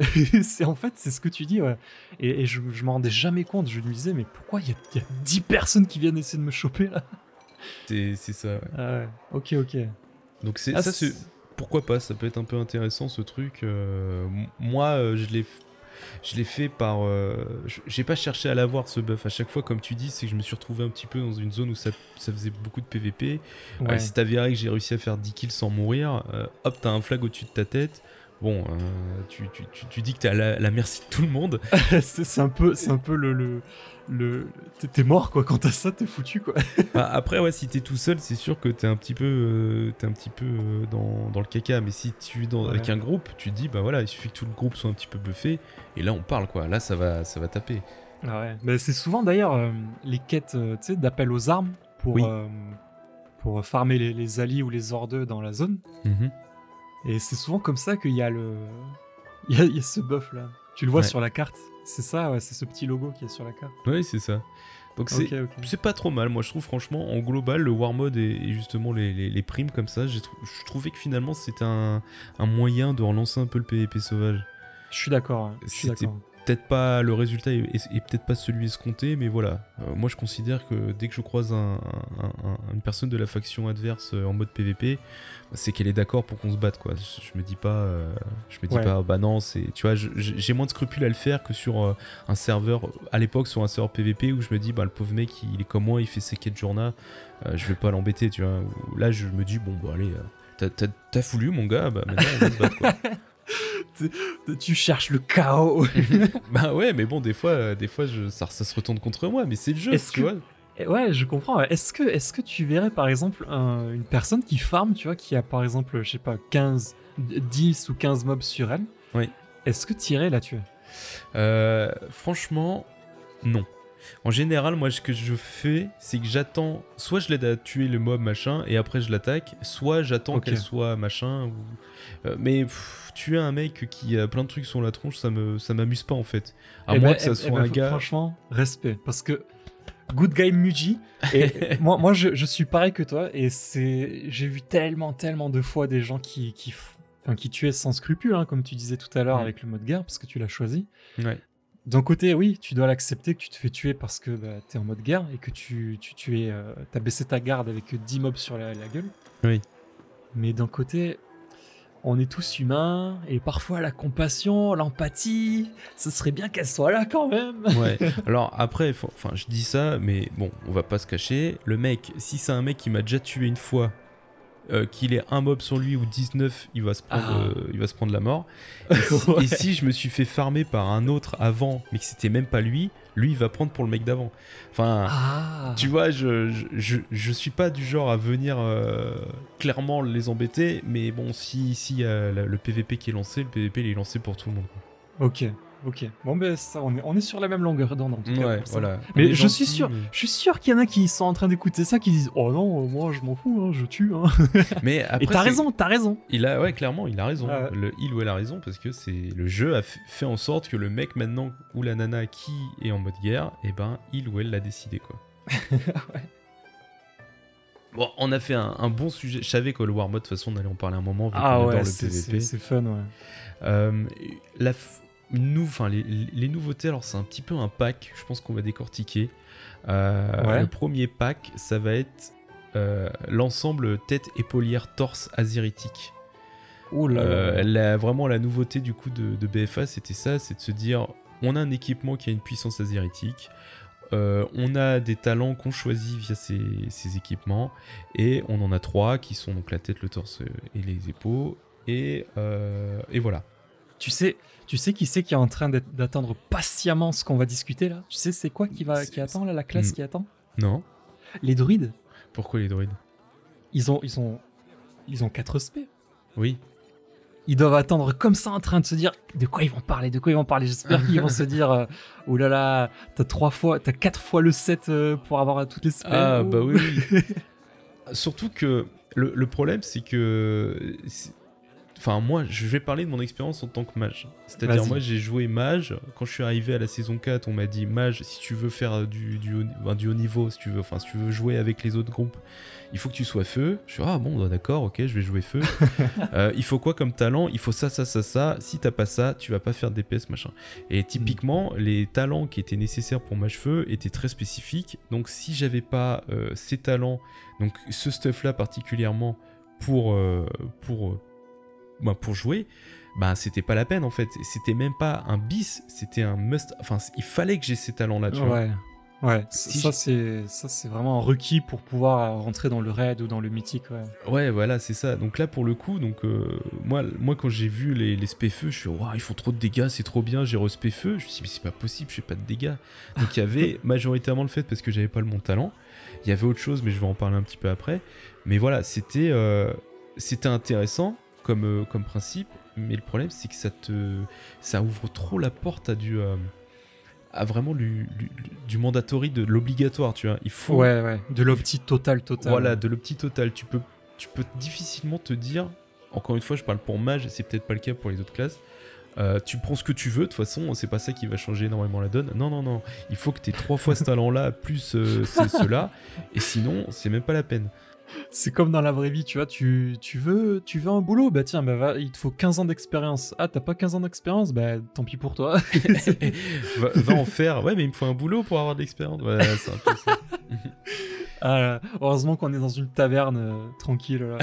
C'est- c'est en fait, c'est ce que tu dis, ouais. Et, et je, je m'en rendais jamais compte. Je me disais, mais pourquoi il y, a- il y a 10 personnes qui viennent essayer de me choper là? C'est c'est ça, ouais. Ah ouais, ok, ok. Donc c'est Ah, ça, c'est pourquoi pas? Ça peut être un peu intéressant ce truc. euh, moi, euh, je l'ai, f- je l'ai fait par. euh, j'ai pas cherché à l'avoir ce buff. À chaque fois, comme tu dis, c'est que je me suis retrouvé un petit peu dans une zone où ça, ça faisait beaucoup de PVP. Euh, Ouais. si t'avais que j'ai réussi à faire 10 kills sans mourir, euh, hop, t'as un flag au-dessus de ta tête. Bon, euh, tu, tu, tu, tu dis que t'es à la, la merci de tout le monde. c'est un peu, c'est un peu le, le, le... t'es- mort quoi. Quand t'as ça, t'es foutu quoi. Ah, Après, ouais, si t'es tout seul, c'est sûr que t'es un petit peu, euh, un petit peu euh, dans, dans le caca. Mais si tu es dans, Ouais. avec un groupe, tu te dis, bah voilà, il suffit que tout le groupe soit un petit peu buffé. Et là, on parle, quoi. Là, ça va, ça va taper. Ah ouais. Mais c'est souvent d'ailleurs les quêtes, tu sais, d'appel aux armes pour Oui. pour farmer les, les alliés ou les ordeux dans la zone. Mhm. Et c'est souvent comme ça qu'il y a le, il y a, il y a ce buff là. Tu le vois Ouais. sur la carte. C'est ça, ouais, c'est ce petit logo qui est sur la carte. Ouais, c'est ça. Donc c'est, Ok, ok. c'est pas trop mal. Moi, je trouve franchement, en global, le War Mode et, et justement les, les- les primes comme ça, je trouvais que finalement c'était un, un moyen de relancer un peu le PvP sauvage. Je suis d'accord. C'était- d'accord. Peut-être pas le résultat est, est- est peut-être pas celui escompté, mais voilà. Euh, moi, je considère que dès que je croise un- un- un- une personne de la faction adverse euh, en mode PvP, c'est qu'elle est d'accord pour qu'on se batte, quoi. Je, je me dis pas, euh, je me dis Ouais. pas, bah non, c'est, tu vois, j'ai moins de scrupules à le faire que sur euh, un serveur, à l'époque sur un serveur PvP où je me dis, bah le pauvre mec, il est comme moi, il fait ses quêtes journal, je vais pas l'embêter, tu vois. Là, je me dis, bon, bah allez. t'as voulu mon gars, bah maintenant on va se battre quoi. Tu cherches le chaos. Bah ouais, mais bon, des fois, euh, des fois je, ça, ça se retourne contre moi, mais c'est le jeu, Est-ce tu que- vois. Et ouais, je comprends. Est-ce que, est que tu verrais par exemple un- une personne qui farm, tu vois, qui a par exemple, je sais pas, 15, 10 ou 15 mobs sur elle Oui. Est-ce que tu irais la tuer Euh, franchement, non. En général, moi, ce que je fais, c'est que j'attends. Soit je l'aide à tuer le mob machin et après je l'attaque, soit j'attends Ok. qu'elle soit machin. Ou... euh, mais pff, tuer un mec qui a plein de trucs sur la tronche, ça me, ça m'amuse pas en fait. À Eh moins ben, que ça eh- soit eh ben, un gars. Franchement, respect. Parce que Good Guy Muji. Et moi, moi je, je suis pareil que toi. Et c'est, j'ai vu tellement, tellement de fois des gens qui, qui, enfin, qui tuaient sans scrupule, hein, comme tu disais tout à l'heure Mm. avec le mode guerre, parce que tu l'as choisi. Ouais. D'un côté, oui, tu dois l'accepter que tu te fais tuer parce que bah, t'es en mode guerre et que tu, tu, tu es, euh, t'as baissé ta garde avec 10 mobs sur la, la gueule. Oui. Mais d'un côté, on est tous humains et parfois la compassion, l'empathie, ce serait bien qu'elle soit là quand même. Ouais. Alors après, enfin, je dis ça, mais bon, on va pas se cacher. Le mec, si c'est un mec qui m'a déjà tué une fois, euh, qu'il ait un mob sur lui ou 19, il va se prendre, Ah. euh, il va se prendre la mort. Et si, Ouais. et si je me suis fait farmer par un autre avant, mais que c'était même pas lui, lui il va prendre pour le mec d'avant. Enfin. Ah. Tu vois, je, je, je, je suis pas du genre à venir euh, clairement les embêter, mais bon, si, si le PVP qui est lancé, le PVP il est lancé pour tout le monde. quoi. Ok, ok. Bon ben ça, on est, on est sur la même longueur d'onde en tout cas. Ouais, voilà. Mais je suis sûr, je suis sûr qu'il y en a qui sont en train d'écouter ça, qui disent oh non, moi je m'en fous, hein, je tue. Hein. Mais après, Et t'as raison, t'as raison. Il a, ouais, clairement, il a raison. Ouais. Le, il ou elle a raison parce que c'est le jeu a fait en sorte que le mec maintenant ou la nana qui est en mode guerre, et ben il ou elle l'a décidé quoi. Bon, on a fait un, un bon sujet. Je savais que le War Mode, de toute façon, on allait en parler un moment. Vu Ah adore ouais, le c'est fun, ouais. Euh, la f- enfin, les, les nouveautés, alors c'est un petit peu un pack, je pense qu'on va décortiquer. Euh, Ouais. Le premier pack, ça va être euh, l'ensemble tête, épaulière, torse azéritique. Euh, la- vraiment la nouveauté du coup de, de BFA, c'était ça, c'est de se dire, on a un équipement qui a une puissance azéritique. euh, on a des talents qu'on choisit via ces, ces équipements et on en a trois qui sont donc la tête, le torse et les épaules et, euh, et voilà. Tu sais, tu sais qui c'est qui est en train d'attendre patiemment ce qu'on va discuter là? Tu sais c'est quoi qui va qui attend là la classe Hmm. qui attend? Non Les druides, Pourquoi les droïdes ils ont ils ont ils ont 4 spé. Oui. Ils doivent attendre comme ça en train de se dire de quoi ils vont parler, de quoi ils vont parler? J'espère qu'ils vont se dire euh, oh là là, t'as trois fois, t'as quatre fois le 7 euh, pour avoir toutes les spells. Ah Oh. bah oui, oui. Surtout que le, le problème c'est que... Enfin moi je vais parler de mon expérience en tant que mage. C'est-à-dire moi j'ai joué mage. Quand je suis arrivé à la saison 4 on m'a dit mage si tu veux faire du, du, haut, enfin, du haut niveau, si tu veux, enfin si tu veux jouer avec les autres groupes, il faut que tu sois feu. Je suis ah bon bah, d'accord ok je vais jouer feu. Euh, il faut quoi comme talent? Il faut ça ça ça ça. Si t'as pas ça tu vas pas faire DPS machin. Et typiquement, les talents qui étaient nécessaires pour Mage Feu étaient très spécifiques. Donc, si j'avais pas euh, ces talents, donc ce stuff-là particulièrement pour, euh, pour, bah, pour jouer, bah, c'était pas la peine en fait. C'était même pas un bis, c'était un must. Enfin, il fallait que j'ai ces talents-là, tu vois. Ouais. Si ça c'est ça c'est vraiment un requis pour pouvoir rentrer dans le raid ou dans le mythique. Ouais. Ouais, voilà, c'est ça. Donc là, pour le coup, donc euh, moi, moi, quand j'ai vu les, les spé-feux, je suis, waouh, ils font trop de dégâts, c'est trop bien. J'ai respé feu. Je me suis dit, mais c'est pas possible, je fais pas de dégâts. Donc il y avait majoritairement le fait parce que j'avais pas le bon talent. Il y avait autre chose, mais je vais en parler un petit peu après. Mais voilà, c'était, euh, c'était intéressant comme, euh, comme principe. Mais le problème, c'est que ça te, ça ouvre trop la porte à du, euh, à vraiment du, du, du mandatory, de l'obligatoire, tu vois. Il faut, Ouais, ouais. De l'opti total, total. voilà, de l'opti total. Tu peux, tu peux difficilement te dire, encore une fois, je parle pour mage, c'est peut-être pas le cas pour les autres classes. euh, tu prends ce que tu veux, de toute façon, c'est pas ça qui va changer énormément la donne. Non, non, non. Il faut que tu aies trois fois ce talent-là, plus euh, ce- cela. Et sinon, c'est même pas la peine. C'est comme dans la vraie vie, tu vois, tu, tu veux tu veux un boulot, bah tiens, bah va, il te faut 15 ans d'expérience. Ah, t'as pas 15 ans d'expérience, bah tant pis pour toi. va, va en faire. Ouais, mais il me faut un boulot pour avoir de l'expérience. Voilà, c'est un peu ça. Ah, heureusement qu'on est dans une taverne euh, tranquille là.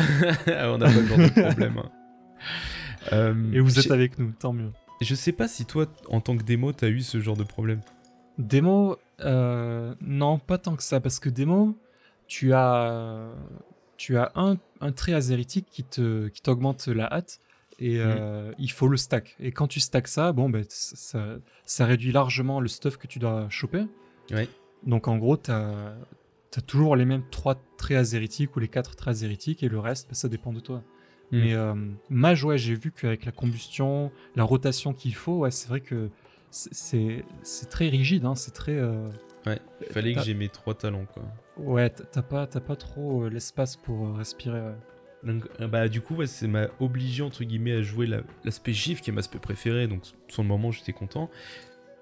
On n'a pas de problème. hein. Euh, Et vous êtes avec nous, tant mieux. Je sais pas si toi, en tant que démo, t'as eu ce genre de problème. Démo, euh, non, pas tant que ça, parce que démo, tu as, tu as un, un trait azéritique qui te, qui t'augmente la hâte et euh, il faut le stack. Et quand tu stacks ça, bon, ben, ça, réduit largement le stuff que tu dois choper. Donc en gros, tu as, toujours les mêmes trois traits azéritiques ou les quatre traits azéritiques et le reste, ben, ça dépend de toi. Mm. Mais euh, mage, ouais, j'ai vu qu'avec la combustion, la rotation qu'il faut, ouais, c'est vrai que c'est très rigide, hein, c'est très. euh, Ouais, fallait que j'ai mes trois talents, quoi. Ouais, t'as pas, pas trop euh, l'espace pour euh, respirer. ouais. Donc, euh, bah, du coup, ouais, c'est m'a obligé, entre guillemets, à jouer la- l'aspect gif, qui est mon aspect préféré. Donc, sur le moment, j'étais content.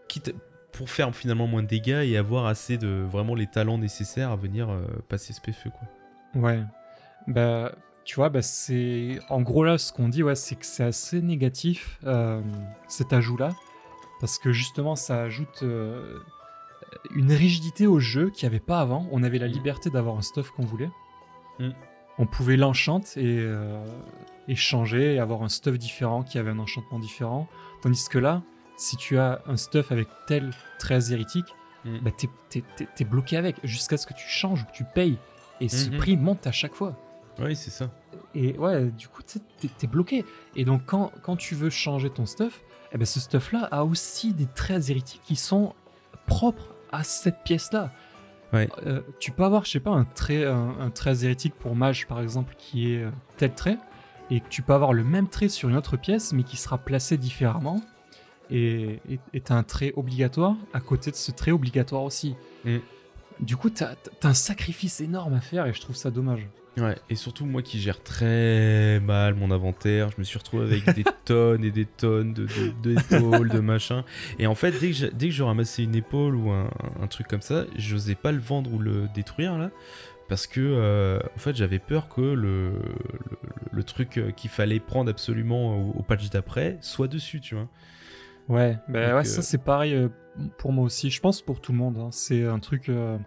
Quitte, pour faire finalement moins de dégâts et avoir assez de vraiment les talents nécessaires à venir euh, passer ce PFE quoi. Ouais. Bah, tu vois, bah, c'est. En gros, là, ce qu'on dit, ouais, c'est que c'est assez négatif, cet ajout-là. Parce que justement, ça ajoute une rigidité au jeu qu'il n'y avait pas avant. On avait la liberté d'avoir un stuff qu'on voulait. Mm. On pouvait l'enchante et, euh, et changer et avoir un stuff différent qui avait un enchantement différent. Tandis que là, si tu as un stuff avec tel trait hérétique, Mm. bah, t'es, t'es- t'es- t'es bloqué avec jusqu'à ce que tu changes ou que tu payes. Et ce Mhm. prix monte à chaque fois. Oui, c'est ça. Et ouais, du coup, t'es, t'es bloqué. Et donc, quand, quand tu veux changer ton stuff, eh ben, ce stuff-là a aussi des traits hérétiques qui sont propres à cette pièce-là. Ouais. Euh, tu peux avoir, je sais pas, un trait, un, un trait hérétique pour mage, par exemple, qui est euh, tel trait, et tu peux avoir le même trait sur une autre pièce, mais qui sera placé différemment. Et t'as un trait obligatoire à côté de ce trait obligatoire aussi. Mm. Du coup, t'as, t'as un sacrifice énorme à faire, et je trouve ça dommage. Ouais, et surtout moi qui gère très mal mon inventaire, je me suis retrouvé avec des tonnes et des tonnes de, de, d'épaules, de machin. Et en fait, dès que, j'ai- dès que je ramassais une épaule ou un, un truc comme ça, j'osais pas le vendre ou le détruire là. Parce que, euh, en fait, j'avais peur que le, le, le truc euh, qu'il fallait prendre absolument au, au patch d'après soit dessus, tu vois. Ouais, bah Donc, ouais, ça euh, c'est pareil pour moi aussi. Je pense pour tout le monde. hein. C'est un truc, euh,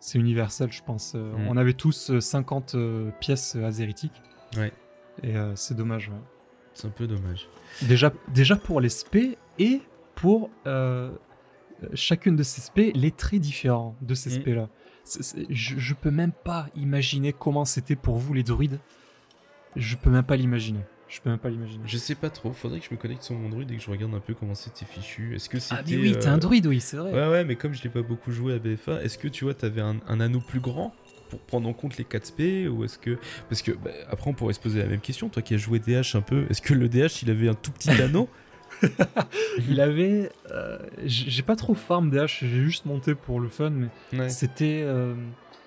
c'est universel, je pense. Euh, Mm. On avait tous euh, 50 euh, pièces euh, azéritiques. Ouais. Et euh, c'est dommage. ouais. C'est un peu dommage. Déjà, déjà pour les spés et pour chacune de ces spés, les traits différents de ces Mm. c'est- je, je peux même pas imaginer comment c'était pour vous les druides. Je peux même pas l'imaginer. Je peux même pas l'imaginer. Je sais pas trop, faudrait que je me connecte sur mon druide et que je regarde un peu comment c'était fichu. Est-ce que c'était. Ah mais oui, t'es euh, un druide, oui, c'est vrai. Ouais, ouais, mais comme je l'ai pas beaucoup joué à BFA, est-ce que tu vois, t'avais un, un anneau plus grand pour prendre en compte les 4 SP ou est-ce que. Parce que bah, après, on pourrait se poser la même question, toi qui as joué DH un peu, est-ce que le DH il avait un tout petit anneau? Il avait. euh, j'ai pas trop farm DH, j'ai juste monté pour le fun, mais Ouais. c'était. euh,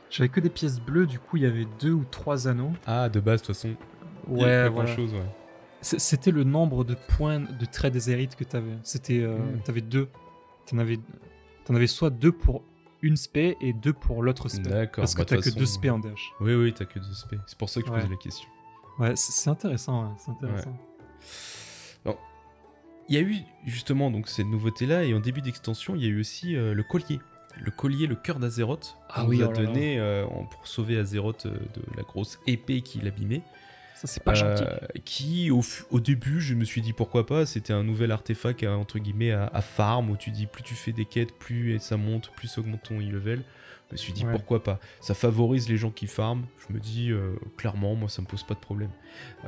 J'avais que des pièces bleues, du coup il y avait deux ou trois anneaux. Ah, de base, de toute façon, Ouais, voilà. ouais. C'était le nombre de points de traits des érites que t'avais. C'était. euh, Mm. T'avais deux. T'en avais... T'en avais soit deux pour une spé et deux pour l'autre spé. D'accord. Parce que bah, t'as que deux spé en DH. Oui, oui, t'as que deux SP. C'est pour ça que je Ouais. posais la question. Ouais, c'est intéressant, ouais, c'est intéressant. Il y a eu justement donc cette nouveauté là et en début d'extension il y a eu aussi euh, le collier. Le collier, le cœur d'Azeroth, Ah qu'on oui, a oh là là. donné euh, pour sauver Azeroth euh, de la grosse épée qui l'abîmait. C'est pas gentil. Euh, qui au, début je me suis dit pourquoi pas c'était un nouvel artefact à, entre guillemets à, à farm où tu dis plus tu fais des quêtes plus ça monte plus ça augmente ton e-level je me suis dit Ouais. pourquoi pas ça favorise les gens qui farment je me dis euh, clairement moi ça me pose pas de problème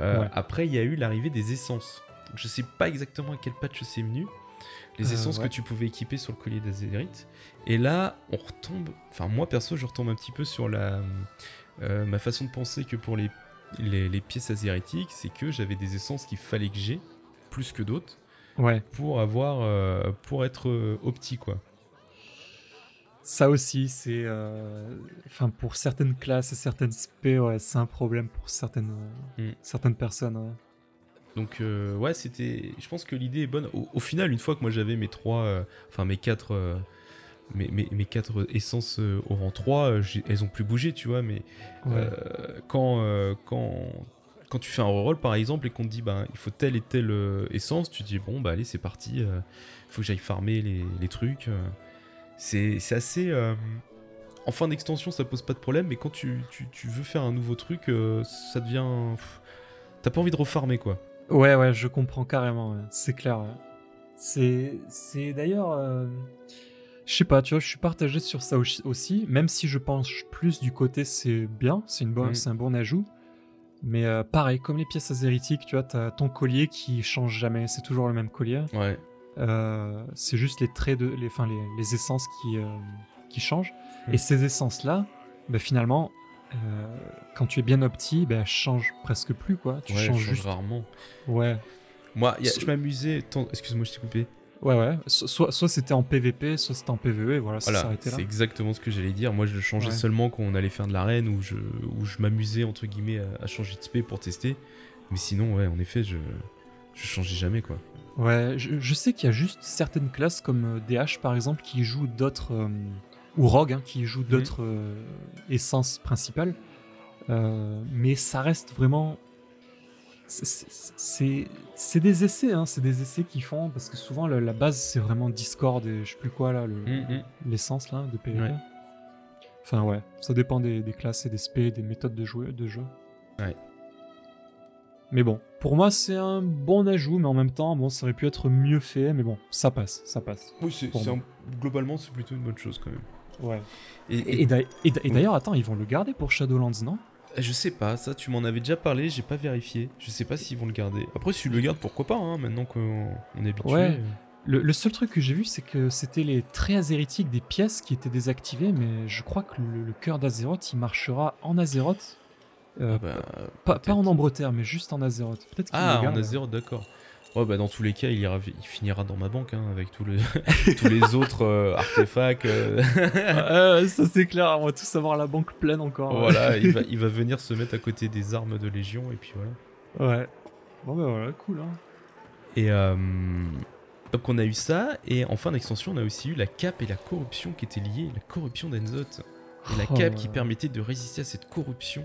Euh, Ouais. après il y a eu l'arrivée des essences je sais pas exactement à quel patch c'est venu les Euh, essences ouais. que tu pouvais équiper sur le collier d'Azerite et là on retombe enfin moi perso je retombe un petit peu sur la euh, ma façon de penser que pour les les, les pièces azérétiques, c'est que j'avais des essences qu'il fallait que j'ai, plus que d'autres, Ouais. pour avoir, euh, pour être euh, opti quoi. Ça aussi, c'est. euh, Enfin, pour certaines classes et certaines spé, ouais, c'est un problème pour certaines, Mm. certaines personnes. ouais. Donc euh, ouais, c'était, je pense que l'idée est bonne. Au, au final, une fois que moi j'avais mes trois, enfin mes quatre, mes, mes, mes quatre essences euh, au rang 3, euh, elles ont plus bougé, tu vois, mais Ouais. Euh, quand, quand, quand tu fais un reroll par exemple et qu'on te dit bah, il faut telle et telle euh, essence, tu te dis bon bah allez c'est parti, il faut que j'aille farmer les, les trucs. euh. c'est assez... en fin d'extension ça pose pas de problème mais quand tu, tu, tu veux faire un nouveau truc ça devient... T'as pas envie de refarmer quoi. Ouais, ouais, je comprends carrément, ouais. c'est clair. ouais. C'est, c'est d'ailleurs, je sais pas, tu vois, je suis partagé sur ça aussi- même si je pense plus du côté c'est bien, c'est une bonne, Mhm. c'est un bon ajout. Mais euh, pareil, comme les pièces azéritiques, tu vois, t'as ton collier qui change jamais, c'est toujours le même collier. Ouais. Euh, c'est juste les traits de, les, enfin les, les essences qui, euh, qui changent. Et ces essences-là, bah, finalement, quand tu es bien opti, bah, elles changent presque plus quoi. Tu ouais, changes juste. rarement. Ouais. Moi, a- je m'amusais... Excuse-moi, je t'ai coupé. Ouais, ouais. So- soit soit c'était en PVP, soit c'était en PVE, et voilà, ça Voilà, s'arrêtait là. c'est exactement ce que j'allais dire. Moi, je le changeais Ouais. seulement quand on allait faire de l'arène où je, où je m'amusais entre guillemets à, à changer de spé pour tester. Mais sinon, ouais, en effet, je, Je changeais jamais, quoi. Ouais, je, je sais qu'il y a juste certaines classes comme euh, DH par exemple qui jouent d'autres. euh, ou Rogue hein, qui jouent d'autres euh, essences principales. Euh, mais ça reste vraiment. c'est- c'est- des essais, hein, c'est des essais qu'ils font parce que souvent la, la base c'est vraiment Discord et je sais plus quoi là, le- Mhm. l'essence là de PvP. Ouais. Enfin ouais, ça dépend des, des classes et des spé, des méthodes de, jouer, de jeu. Ouais. Mais bon, pour moi c'est un bon ajout, mais en même temps, bon, ça aurait pu être mieux fait, mais bon, ça passe, ça passe. Oui, c'est, un- globalement, c'est plutôt une bonne chose quand même. Ouais. Et, Et, et d'ailleurs- et d'a- et d'ailleurs, attends, ils vont le garder pour Shadowlands, non? Je sais pas, ça, tu m'en avais déjà parlé, j'ai pas vérifié. Je sais pas s'ils vont le garder. Après, s'ils le gardent, pourquoi pas, hein, maintenant qu'on on est habitué. Ouais. le, le seul truc que j'ai vu, c'est que c'était les traits azérétiques des pièces qui étaient désactivées, mais je crois que le, le cœur d'Azeroth, il marchera en Azeroth. Euh, Ah bah, pas, pas en Ambre Terre, mais juste en Azeroth. Peut-être Ah, le en. Azeroth, d'accord. Ouais, bah dans tous les cas, il, ira, il finira dans ma banque hein, avec tout le, tous les autres euh, artefacts. euh. Euh, ça c'est clair, on va tous avoir la banque pleine encore. voilà, il va, il va venir se mettre à côté des armes de Légion et puis voilà. Ouais. Bon bah voilà, cool. Hein. Et euh, donc on a eu ça, et en fin d'extension, on a aussi eu la cape et la corruption qui étaient liées, la corruption d'Enzoth. Et la Oh, cape qui permettait de résister à cette corruption.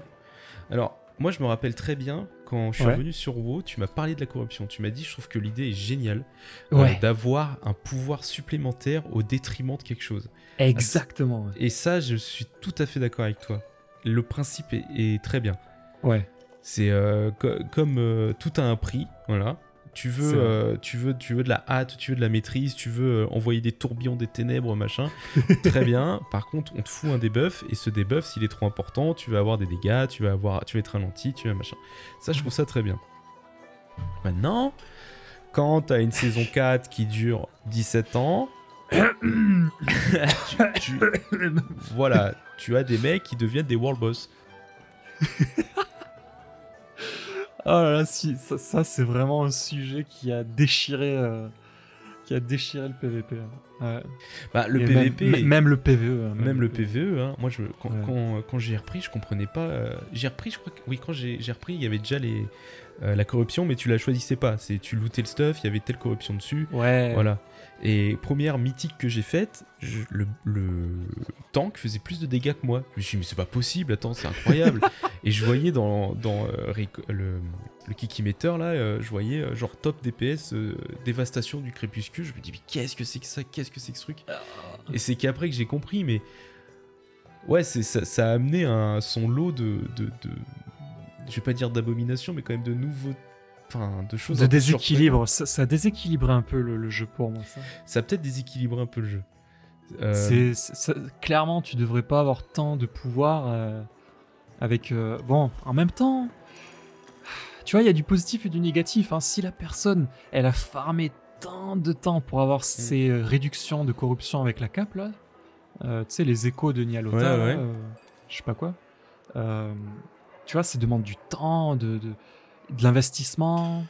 Alors, moi je me rappelle très bien, quand je suis Ouais. revenu sur WoW, tu m'as parlé de la corruption. Tu m'as dit, je trouve que l'idée est géniale euh, d'avoir un pouvoir supplémentaire au détriment de quelque chose. exactement. ouais. Et ça, je suis tout à fait d'accord avec toi. Le principe est, est très bien. Ouais. C'est euh, co- comme euh, tout a un prix, voilà. Tu veux, euh, tu veux, tu veux de la hâte, tu veux de la maîtrise, tu veux euh, envoyer des tourbillons des ténèbres, machin. Très bien. Par contre, on te fout un debuff et ce debuff, s'il est trop important, tu vas avoir des dégâts, tu vas avoir, tu vas être ralenti, tu vas machin. Ça, je trouve ça très bien. Maintenant, quand t'as une saison 4 qui dure 17 ans, tu- tu- voilà, tu as des mecs qui deviennent des world boss. Oh là là, si, ça, ça, c'est vraiment un sujet qui a déchiré, euh, qui a déchiré le PVP. hein. Ouais. Bah, le Et PVP, même, même le PVE. hein, même le PVE, hein, moi je, quand, Ouais. quand, quand j'ai repris, je comprenais pas. euh, j'ai repris, je crois que oui, quand j'ai j'ai repris, il y avait déjà les, euh, la corruption, mais tu la choisissais pas. C'est tu lootais le stuff, il y avait telle corruption dessus. Ouais. Voilà. Et première mythique que j'ai faite, je- le, le tank faisait plus de dégâts que moi. Je me suis dit, mais c'est pas possible, attends, c'est incroyable. et je voyais dans, dans euh, le, le Kikimeter, là, euh, je voyais euh, genre top DPS, dévastation du crépuscule. Je me dis, mais qu'est-ce que c'est que ça? Qu'est-ce que c'est que ce truc? Et c'est qu'après que j'ai compris, mais. Ouais, c'est, ça, ça a amené un, son lot de, de, de- Je vais pas dire d'abomination, mais quand même de nouveaux. Enfin, de choses. De déséquilibre. Ça, ça a déséquilibré un peu le, le jeu pour moi. Ça. ça a peut-être déséquilibré un peu le jeu. Euh, C'est, ça- clairement, tu devrais pas avoir tant de pouvoir euh, avec. euh, bon, en même temps, tu vois, il y a du positif et du négatif. hein. Si la personne, elle a farmé tant de temps pour Mm. avoir ces euh, réductions de corruption avec la cape là, tu sais, les échos de Nialota, Ouais, je sais pas quoi. tu vois, ça demande du temps, de, de, de l'investissement.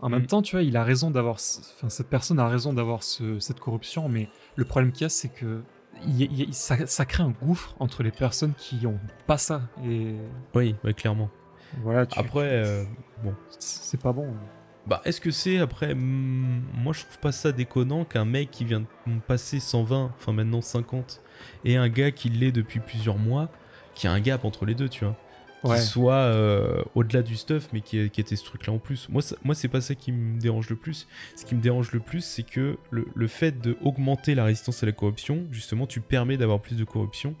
En Mm. même temps, tu vois, il a raison d'avoir, enfin, cette personne a raison d'avoir ce- cette corruption, mais le problème qu'il y a, c'est que il il ça, ça crée un gouffre entre les personnes qui ont pas ça. Et Oui, ouais, clairement. voilà, tu- Après, euh, bon. c'est pas bon. Bah, est-ce que c'est après. hmm, moi, je trouve pas ça déconnant qu'un mec qui vient de passer 120, enfin maintenant 50, et un gars qui l'est depuis plusieurs mois, qu'il y a un gap entre les deux, tu vois. Ouais. Qui soit euh, au-delà du stuff, mais qui, qui était ce truc-là en plus. Moi, ça- moi c'est pas ça qui me dérange le plus. Ce qui me dérange le plus, c'est que le, le fait d'augmenter la résistance à la corruption, justement, tu permets d'avoir plus de corruption.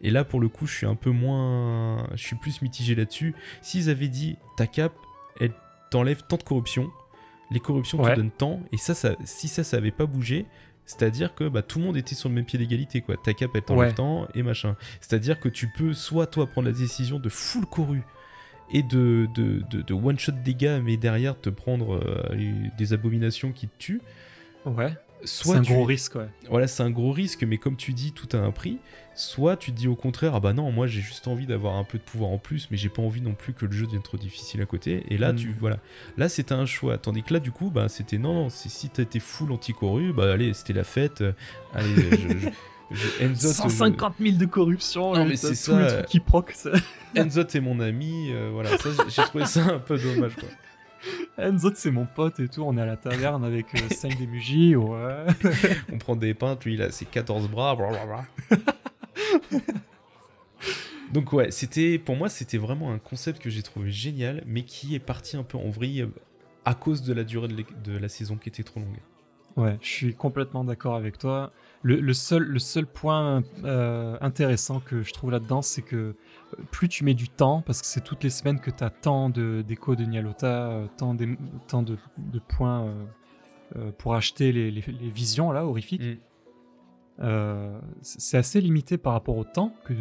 Et là, pour le coup, je suis un peu moins. Je suis plus mitigé là-dessus. S'ils avaient dit ta cape, elle t'enlève tant de corruption, les corruptions Ouais. te donnent tant, et ça, ça si ça, ça avait pas bougé, c'est-à-dire que bah, tout le monde était sur le même pied d'égalité, quoi. Ta cape, elle t'enlève Ouais. tant, et machin. C'est-à-dire que tu peux soit toi prendre la décision de full corru et de, de, de, de one-shot dégâts, mais derrière te prendre euh, des abominations qui te tuent. Ouais. Soit C'est un tu- gros risque, ouais. voilà, c'est un gros risque, mais comme tu dis, tout a un prix. Soit tu te dis au contraire, ah bah non, moi j'ai juste envie d'avoir un peu de pouvoir en plus, mais j'ai pas envie non plus que le jeu devienne trop difficile à côté. Et là, Mm. tu voilà, là c'était un choix. Tandis que là, du coup, bah c'était non, non, c'est si t'étais full anti-corru, bah allez, c'était la fête. euh, allez, je, je, je- Enzo, 150 000 de corruption, Non, et mais c'est ça, les euh, trucs qui proc. ça. Enzo est mon ami, euh, voilà, ça j'ai- j'ai trouvé ça un peu dommage quoi. Eh, Nous autres, c'est mon pote et tout. On est à la taverne avec 5 des bougies. Ouais. On prend des pintes, lui, il a ses 14 bras. blablabla. Donc ouais, c'était pour moi c'était vraiment un concept que j'ai trouvé génial, mais qui est parti un peu en vrille euh, à cause de la durée de la saison qui était trop longue. Ouais, je suis complètement d'accord avec toi. Le, le seul, le seul point euh, intéressant que je trouve là-dedans, c'est que euh, plus tu mets du temps, parce que c'est toutes les semaines que tu as tant de d'échos de Nyalota, euh, tant, tant de, de points euh, pour acheter les, les- les visions là, horrifiques. Mm. Euh, c'est assez limité par rapport au temps que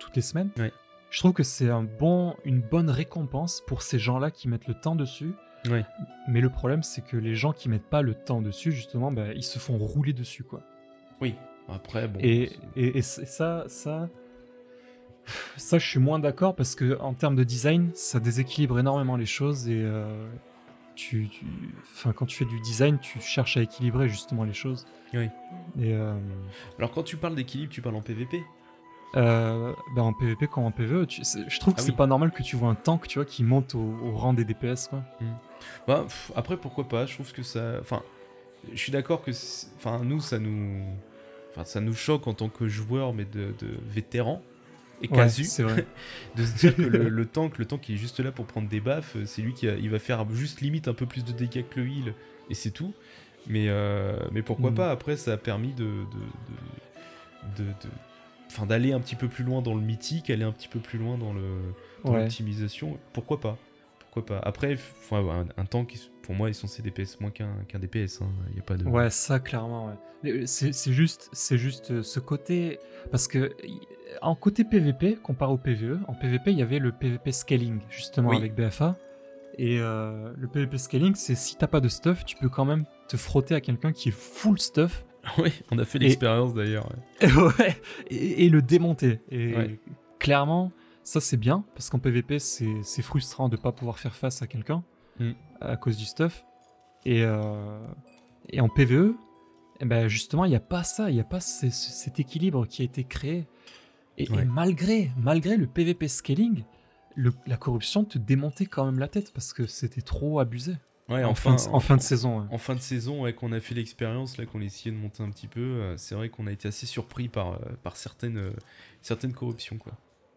toutes les semaines. Je trouve que c'est un bon, une bonne récompense pour ces gens-là qui mettent le temps dessus. Mais le problème, c'est que les gens qui mettent pas le temps dessus, justement, bah, ils se font rouler dessus, quoi. Oui. Après bon. Et, et, ça, ça, ça, je suis moins d'accord parce que en termes de design, ça déséquilibre énormément les choses et euh, tu, tu- enfin, quand tu fais du design, tu cherches à équilibrer justement les choses. Oui. Et euh, Alors quand tu parles d'équilibre, tu parles en PVP euh, bah, en PvP comme en PvE, tu- je trouve que Ah c'est oui. pas normal que tu vois un tank, tu vois, qui monte au, au rang des DPS, quoi. Bah, pff, après, pourquoi pas? Je trouve que ça. Enfin, je suis d'accord que. Enfin, nous, ça nous. Enfin, ça nous choque en tant que joueurs, mais de, de vétérans et Ouais, c'est vrai. de se dire que le, le tank, le tank qui est juste là pour prendre des baffes, euh, c'est lui qui a- il va faire juste limite un peu plus de dégâts que le heal, et c'est tout. Mais, euh, mais pourquoi Mm. pas? Après, ça a permis de. de, de, Enfin, d'aller un petit peu plus loin dans le mythique, aller un petit peu plus loin dans le dans Ouais. l'optimisation. Pourquoi pas? Pourquoi pas? Après, enfin, un, un tank, pour moi, est censé DPS moins qu'un qu'un DPS. Il y a pas de. Ouais, ça clairement. Ouais. Mais C'est c'est juste, c'est juste euh, ce côté parce que en côté PVP comparé au PVE, en PVP il y avait le PVP scaling justement Oui. avec BFA et euh, le PVP scaling c'est si t'as pas de stuff, tu peux quand même te frotter à quelqu'un qui est full stuff Oui, on a fait l'expérience d'ailleurs. ouais. et, ouais, et, et le démonter. Et Ouais. clairement, ça c'est bien parce qu'en PVP c'est c'est frustrant de pas pouvoir faire face à quelqu'un Mm. à cause du stuff. Et, euh, et en PVE, eh ben justement, il n'y a pas ça, il n'y a pas ce- ce- cet équilibre qui a été créé. Et, malgré, malgré le PVP scaling, le- la corruption te démontait quand même la tête parce que c'était trop abusé. Ouais, en, fin de, en fin de saison. ouais. en fin de saison, ouais, qu'on a fait l'expérience, là, qu'on a essayé de monter un petit peu, euh, c'est vrai qu'on a été assez surpris par, euh, par certaines, euh, certaines corruptions, quoi.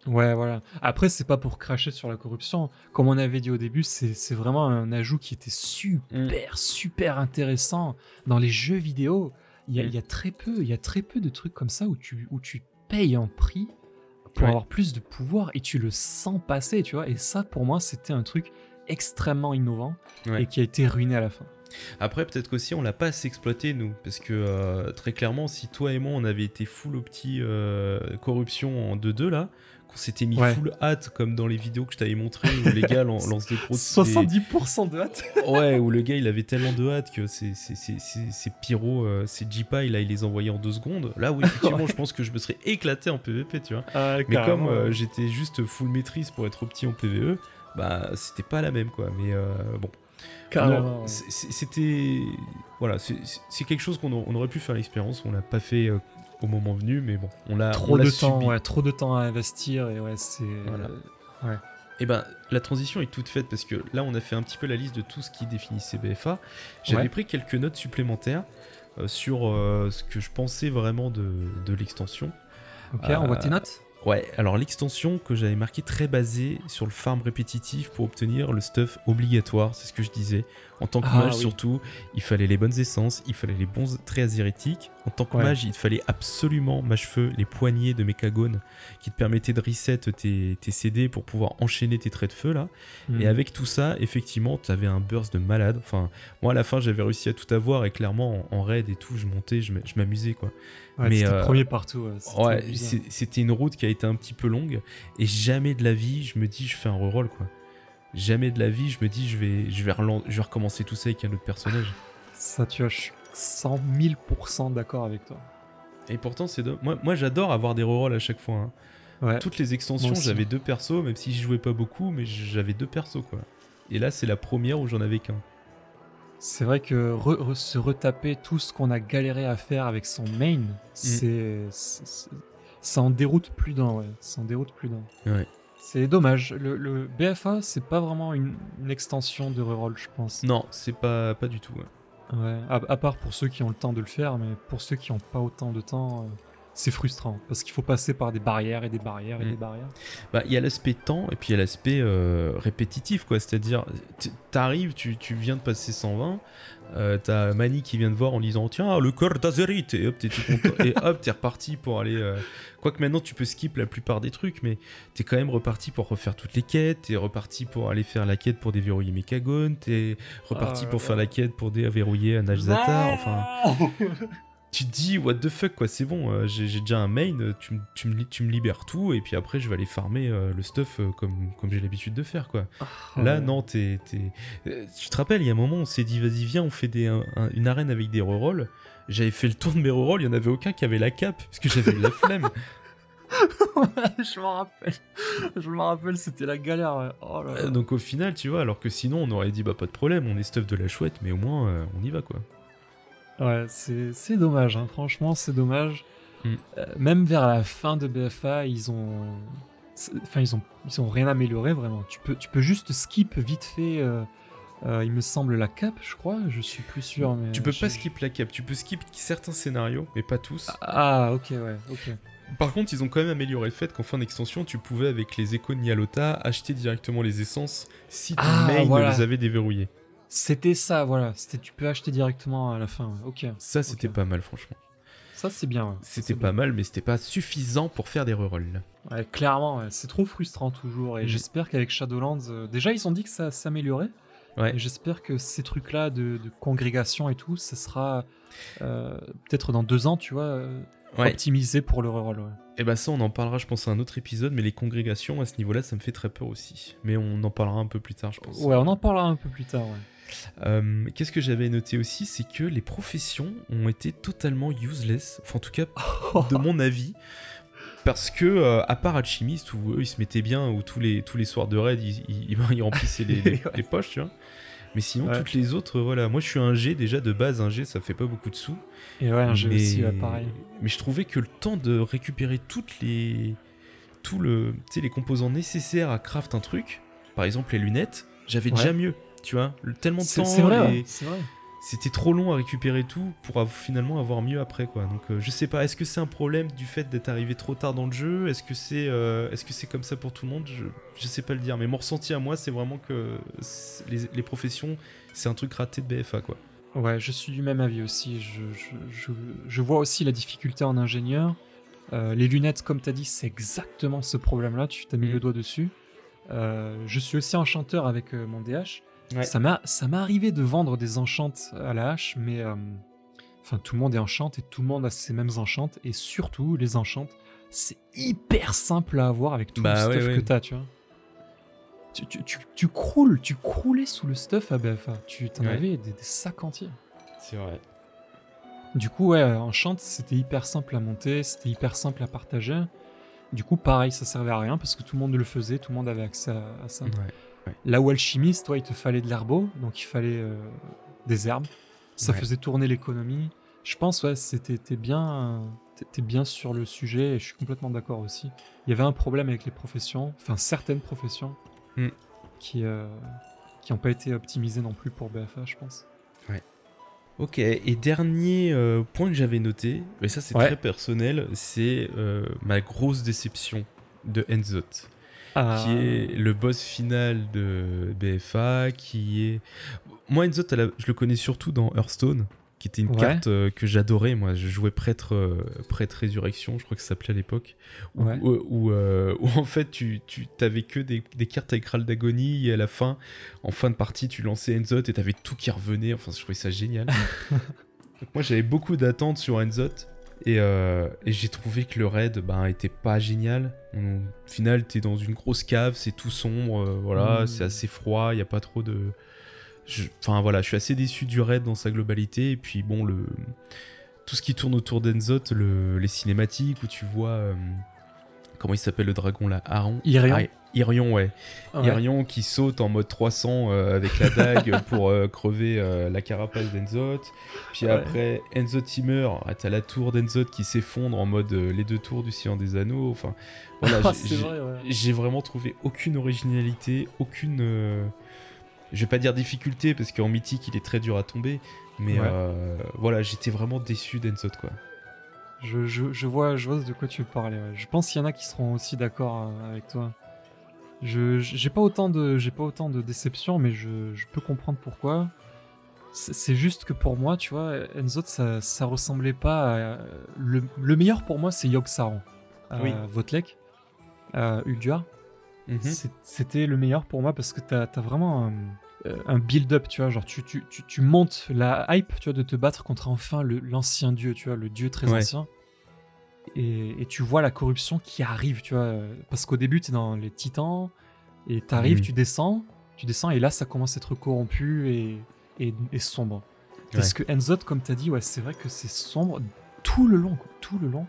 Ouais, voilà. Après, c'est pas pour cracher sur la corruption. Comme on avait dit au début, c'est vraiment un ajout qui était super, super intéressant dans les jeux vidéo. Il y, a, Mm. il y a très peu, il y a très peu de trucs comme ça où tu, où tu payes un prix pour Ouais. avoir plus de pouvoir et tu le sens passer, tu vois. Et ça, pour moi, c'était un truc extrêmement innovant Ouais. et qui a été ruiné à la fin. Après, peut-être qu'aussi, on l'a pas assez exploité, nous. Parce que, euh, très clairement, si toi et moi, on avait été full au petit euh, corruption en 2-2, là, qu'on s'était mis Ouais. full hâte, comme dans les vidéos que je t'avais montré, où les gars lan- lancent des gros. des- 70% de hâte Ouais, où le gars, il avait tellement de hâte que ces, ces pyros, euh, là, il les envoyait en deux secondes. Là, oui, effectivement, je pense que je me serais éclaté en PvP, tu vois. Mais comme euh, j'étais juste full maîtrise pour être petit en PvE, bah, c'était pas la même, quoi. Mais euh, bon. Carrément, C'était. Voilà, c'est- quelque chose qu'on on aurait pu faire l'expérience, on l'a pas fait au moment venu, mais bon, on l'a on trop l'a de temps, subi. ouais, trop de temps à investir et ouais, c'est. Voilà. Et ben, la transition est toute faite parce que là, on a fait un petit peu la liste de tout ce qui définissait BFA. J'avais Ouais. pris quelques notes supplémentaires euh, sur euh, ce que je pensais vraiment de, de l'extension. Ok, Euh, on voit tes notes? Ouais, alors l'extension que j'avais marqué très basée sur le farm répétitif pour obtenir le stuff obligatoire, c'est ce que je disais. En tant que Ah, mage oui. surtout, il fallait les bonnes essences, il fallait les bons traits azérétiques. En tant que Ouais. mage, il fallait absolument mage-feu, les poignées de mécagone qui te permettaient de reset tes, tes CD pour pouvoir enchaîner tes traits de feu là. Hmm. Et avec tout ça, effectivement, tu avais un burst de malade. Enfin, moi à la fin, j'avais réussi à tout avoir et clairement en, en raid et tout, je montais, je m'amusais quoi. Ouais, mais, c'était euh, premier partout. Ouais, c'était Ouais, une route qui a été un petit peu longue et jamais de la vie, je me dis, je fais un reroll quoi. Jamais de la vie, je me dis, je vais, je vais, je vais recommencer tout ça avec un autre personnage. Ça, tu vois, je suis 100 000% d'accord avec toi. Et pourtant, c'est de... moi, moi j'adore avoir des rerolls à chaque fois. hein. Ouais. Toutes les extensions, j'avais deux persos, même si j'y jouais pas beaucoup, mais j'avais deux persos quoi. Et là, c'est la première où j'en avais qu'un. C'est vrai que re- re- se retaper tout ce qu'on a galéré à faire avec son main, Mm. c'est, ça en déroute plus d'un, ouais. Ça en déroute plus d'un. Ouais. C'est dommage. Le, le BFA, c'est pas vraiment une, une extension de reroll, je pense. Non, c'est pas, pas du tout. ouais. Ouais, à, à part pour ceux qui ont le temps de le faire, mais pour ceux qui n'ont pas autant de temps, euh, c'est frustrant. Parce qu'il faut passer par des barrières et des barrières et Mm. des barrières. Bah, il y a l'aspect temps et puis il y a l'aspect euh, répétitif, quoi. C'est-à-dire, t'arrives, tu, tu viens de passer 120, euh, t'as Mani qui vient de voir en disant Tiens, le cœur d'Azerit Et hop, t'es tout content. et hop, t'es reparti pour aller. euh, Quoique maintenant, tu peux skip la plupart des trucs, mais t'es quand même reparti pour refaire toutes les quêtes, t'es reparti pour aller faire la quête pour déverrouiller Mechagon, t'es reparti Ah, pour ouais. faire la quête pour déverrouiller un Zatar, enfin. tu te dis what the fuck quoi c'est bon euh, j'ai déjà un main euh, tu, me- tu, me, li- tu me libères tout et puis après je vais aller farmer euh, le stuff euh, comme, comme j'ai l'habitude de faire quoi là Ouais. non t'es tu te rappelles il y a un moment on s'est dit vas-y viens on fait des, un- un- une arène avec des rerolls j'avais fait le tour de mes rerolls il y en avait aucun qui avait la cape parce que j'avais eu la flemme je m'en rappelle. Je me rappelle, c'était la galère. Oh là là. Donc au final tu vois alors que sinon on aurait dit bah pas de problème on est stuff de la chouette mais au moins on y va quoi Ouais, c'est dommage, hein. franchement, c'est dommage. Mm. Euh, même vers la fin de BFA, ils ont. Enfin, ils ont, ils ont rien amélioré vraiment. Tu peux, tu peux juste skip vite fait, euh, euh, il me semble, la cap, je crois. Je suis plus sûr. Mais tu peux je- pas skip la cape tu peux skip certains scénarios mais pas tous Ah, ok, ouais, ok. Par contre, ils ont quand même amélioré le fait qu'en fin d'extension, tu pouvais, avec les échos de Nyalota, acheter directement les essences si ton Ah, main voilà. les avait déverrouillés. C'était ça, voilà. C'était, tu peux acheter directement à la fin. ouais. Ok. Ça, c'était pas mal, franchement. Ça, c'est bien. ouais. C'était pas bien. mal, mais c'était pas suffisant pour faire des rerolls. Ouais, clairement, ouais, c'est trop frustrant toujours. Et Mm. j'espère qu'avec Shadowlands, euh, déjà ils ont dit que ça s'améliorait. Ouais. Et j'espère que ces trucs-là de, de congrégation et tout, ça sera euh, peut-être dans deux ans, tu vois, euh, optimisé pour le reroll. Ouais. Et bah ça, on en parlera, je pense, à un autre épisode, mais les congrégations, à ce niveau-là, ça me fait très peur aussi. Mais on en parlera un peu plus tard, je pense. Ouais, on en parlera un peu plus tard. Ouais. Euh, Qu'est-ce que j'avais noté aussi, c'est que les professions ont été totalement useless, enfin en tout cas de mon avis, parce que euh, à part alchimiste où eux ils se mettaient bien, où tous les tous les soirs de raid ils, ils- ils remplissaient les, les- Ouais. les poches, tu vois. Mais sinon Ouais. toutes les autres, voilà, moi je suis un G déjà de base, un G ça fait pas beaucoup de sous. Et ouais, j'ai mais... aussi ouais, pareil. mais je trouvais que le temps de récupérer toutes les tout le les composants nécessaires à craft un truc, par exemple les lunettes, j'avais déjà mieux, tu vois, le- tellement de temps, c'est vrai, les- ouais, c'est vrai. c'était trop long à récupérer tout pour finalement avoir mieux après quoi. Donc euh, je sais pas, est-ce que c'est un problème du fait d'être arrivé trop tard dans le jeu? Est-ce que c'est euh, est-ce que c'est comme ça pour tout le monde? Je, je sais pas le dire, mais mon ressenti à moi c'est vraiment que les, les professions c'est un truc raté de BFA quoi. Ouais, je suis du même avis aussi. Je, je, vois aussi la difficulté en ingénieur. Euh, les lunettes, comme tu as dit, c'est exactement ce problème-là. Tu t'as mis Mhm. le doigt dessus. Je suis aussi enchanteur avec euh, mon DH. Ouais. Ça m'a arrivé de vendre des enchantes à la hache, mais euh, enfin tout le monde est enchante et tout le monde a ses mêmes enchantes et surtout les enchantes, c'est hyper simple à avoir avec tout Bah le ouais, stuff ouais. que t'as, tu vois. Tu, tu, tu, tu croules, tu croulais sous le stuff à BFA. Tu t'en avais des, des sacs entiers. C'est vrai. Du coup, ouais, Enchant, c'était hyper simple à monter, c'était hyper simple à partager. Du coup, pareil, ça servait à rien parce que tout le monde le faisait, tout le monde avait accès à, à ça. Ouais. Là où alchimiste, toi, il te fallait de l'herbeau, donc il fallait euh, des herbes. Ça Ouais. faisait tourner l'économie. Je pense, ouais, c'était t'es bien, t'es bien sur le sujet et je suis complètement d'accord aussi. Il y avait un problème avec les professions, enfin certaines professions, Hmm. qui euh, qui n'ont pas été optimisées non plus pour BFA, je pense. Ok, et dernier euh, point que j'avais noté, mais ça c'est Ouais. très personnel, c'est euh, ma grosse déception de Enzot. Ah, qui est le boss final de BFA, qui est... Moi, Enzo, je le connais surtout dans Hearthstone, qui était une Ouais. carte euh, que j'adorais. Moi, je jouais prêtre, euh, prêtre résurrection, je crois que ça s'appelait à l'époque. Où, Ouais. où- où, euh, où, en fait, tu, tu t'avais que des, des cartes avec Râle d'agonie, et à la fin, en fin de partie, tu lançais Enzot et t'avais tout qui revenait. Enfin, je trouvais ça génial. Donc, moi, j'avais beaucoup d'attentes sur Enzot. Et, euh, et j'ai trouvé que le raid ben, était pas génial. On- au final, t'es dans une grosse cave, c'est tout sombre, euh, voilà, Mm. c'est assez froid, il y a pas trop de. je- Enfin voilà, je suis assez déçu du raid dans sa globalité. Et puis bon, le tout ce qui tourne autour d'Enzot, le... les cinématiques où tu vois, euh, comment il s'appelle le dragon là? Aaron Irion. Ah, Irion, ouais. Ouais. Irion qui saute en mode 300 euh, avec la dague pour euh, crever euh, la carapace d'Enzot. Puis Ouais. après, Enzot il meurt. Ah, T'as la tour d'Enzot qui s'effondre en mode les deux tours du Seigneur des Anneaux. Enfin, voilà, Ah, j'ai- vrai, ouais. vraiment trouvé aucune originalité, aucune. Je vais pas dire difficulté parce qu'en mythique il est très dur à tomber. Mais voilà, j'étais vraiment déçu d'Enzot quoi. Je, je, je vois, je vois de quoi tu parlais. ouais. Je pense qu'il y en a qui seront aussi d'accord euh, avec toi. Je j'ai pas autant de j'ai pas autant de déception, mais je, je peux comprendre pourquoi. C'est juste que pour moi, tu vois, Enzot, ça, ça ressemblait pas à... Le, le meilleur pour moi, c'est Yogg-Saron. Euh, Oui. Votlek, euh, Ulduar. Mhm. C'était le meilleur pour moi parce que t'as as vraiment un, euh, un build-up, tu vois. Genre, tu, tu, tu, tu montes la hype, tu vois, de te battre contre enfin le- l'ancien dieu, tu vois, le dieu très Ouais. ancien. Et, et tu vois la corruption qui arrive, tu vois. euh, Parce qu'au début, t'es dans les titans, et t'arrives, Mhm. tu descends, tu descends, et là, ça commence à être corrompu et, et, et sombre. Parce que Enzot, comme t'as dit, ouais, c'est vrai que c'est sombre tout le long, quoi, tout le long.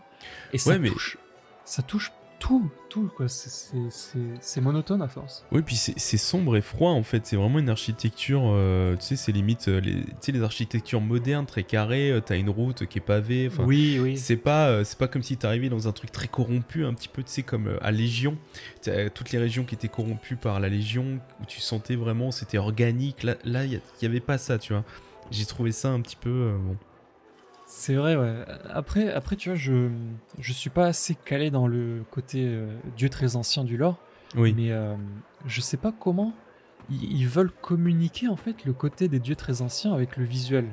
Et ça Ouais, mais- touche, ça touche tout, tout, quoi. C'est- monotone à force. Oui, puis c'est sombre et froid en fait. C'est vraiment une architecture. euh, tu sais, c'est limite euh, les, tu sais, les architectures modernes, très carrées. euh, T'as une route qui est pavée. oui, oui. C'est pas, c'est pas comme si t'arrivais dans un truc très corrompu, un petit peu, tu sais, comme à Légion. Toutes les régions qui étaient corrompues par la Légion, où tu sentais vraiment, c'était organique. Là, là, il y, a- y avait pas ça, tu vois. J'ai trouvé ça un petit peu, bon. C'est vrai, ouais. Après, après, tu vois, je, je suis pas assez calé dans le côté euh, dieu très ancien du lore, Oui. mais euh, je sais pas comment ils, ils veulent communiquer en fait le côté des dieux très anciens avec le visuel.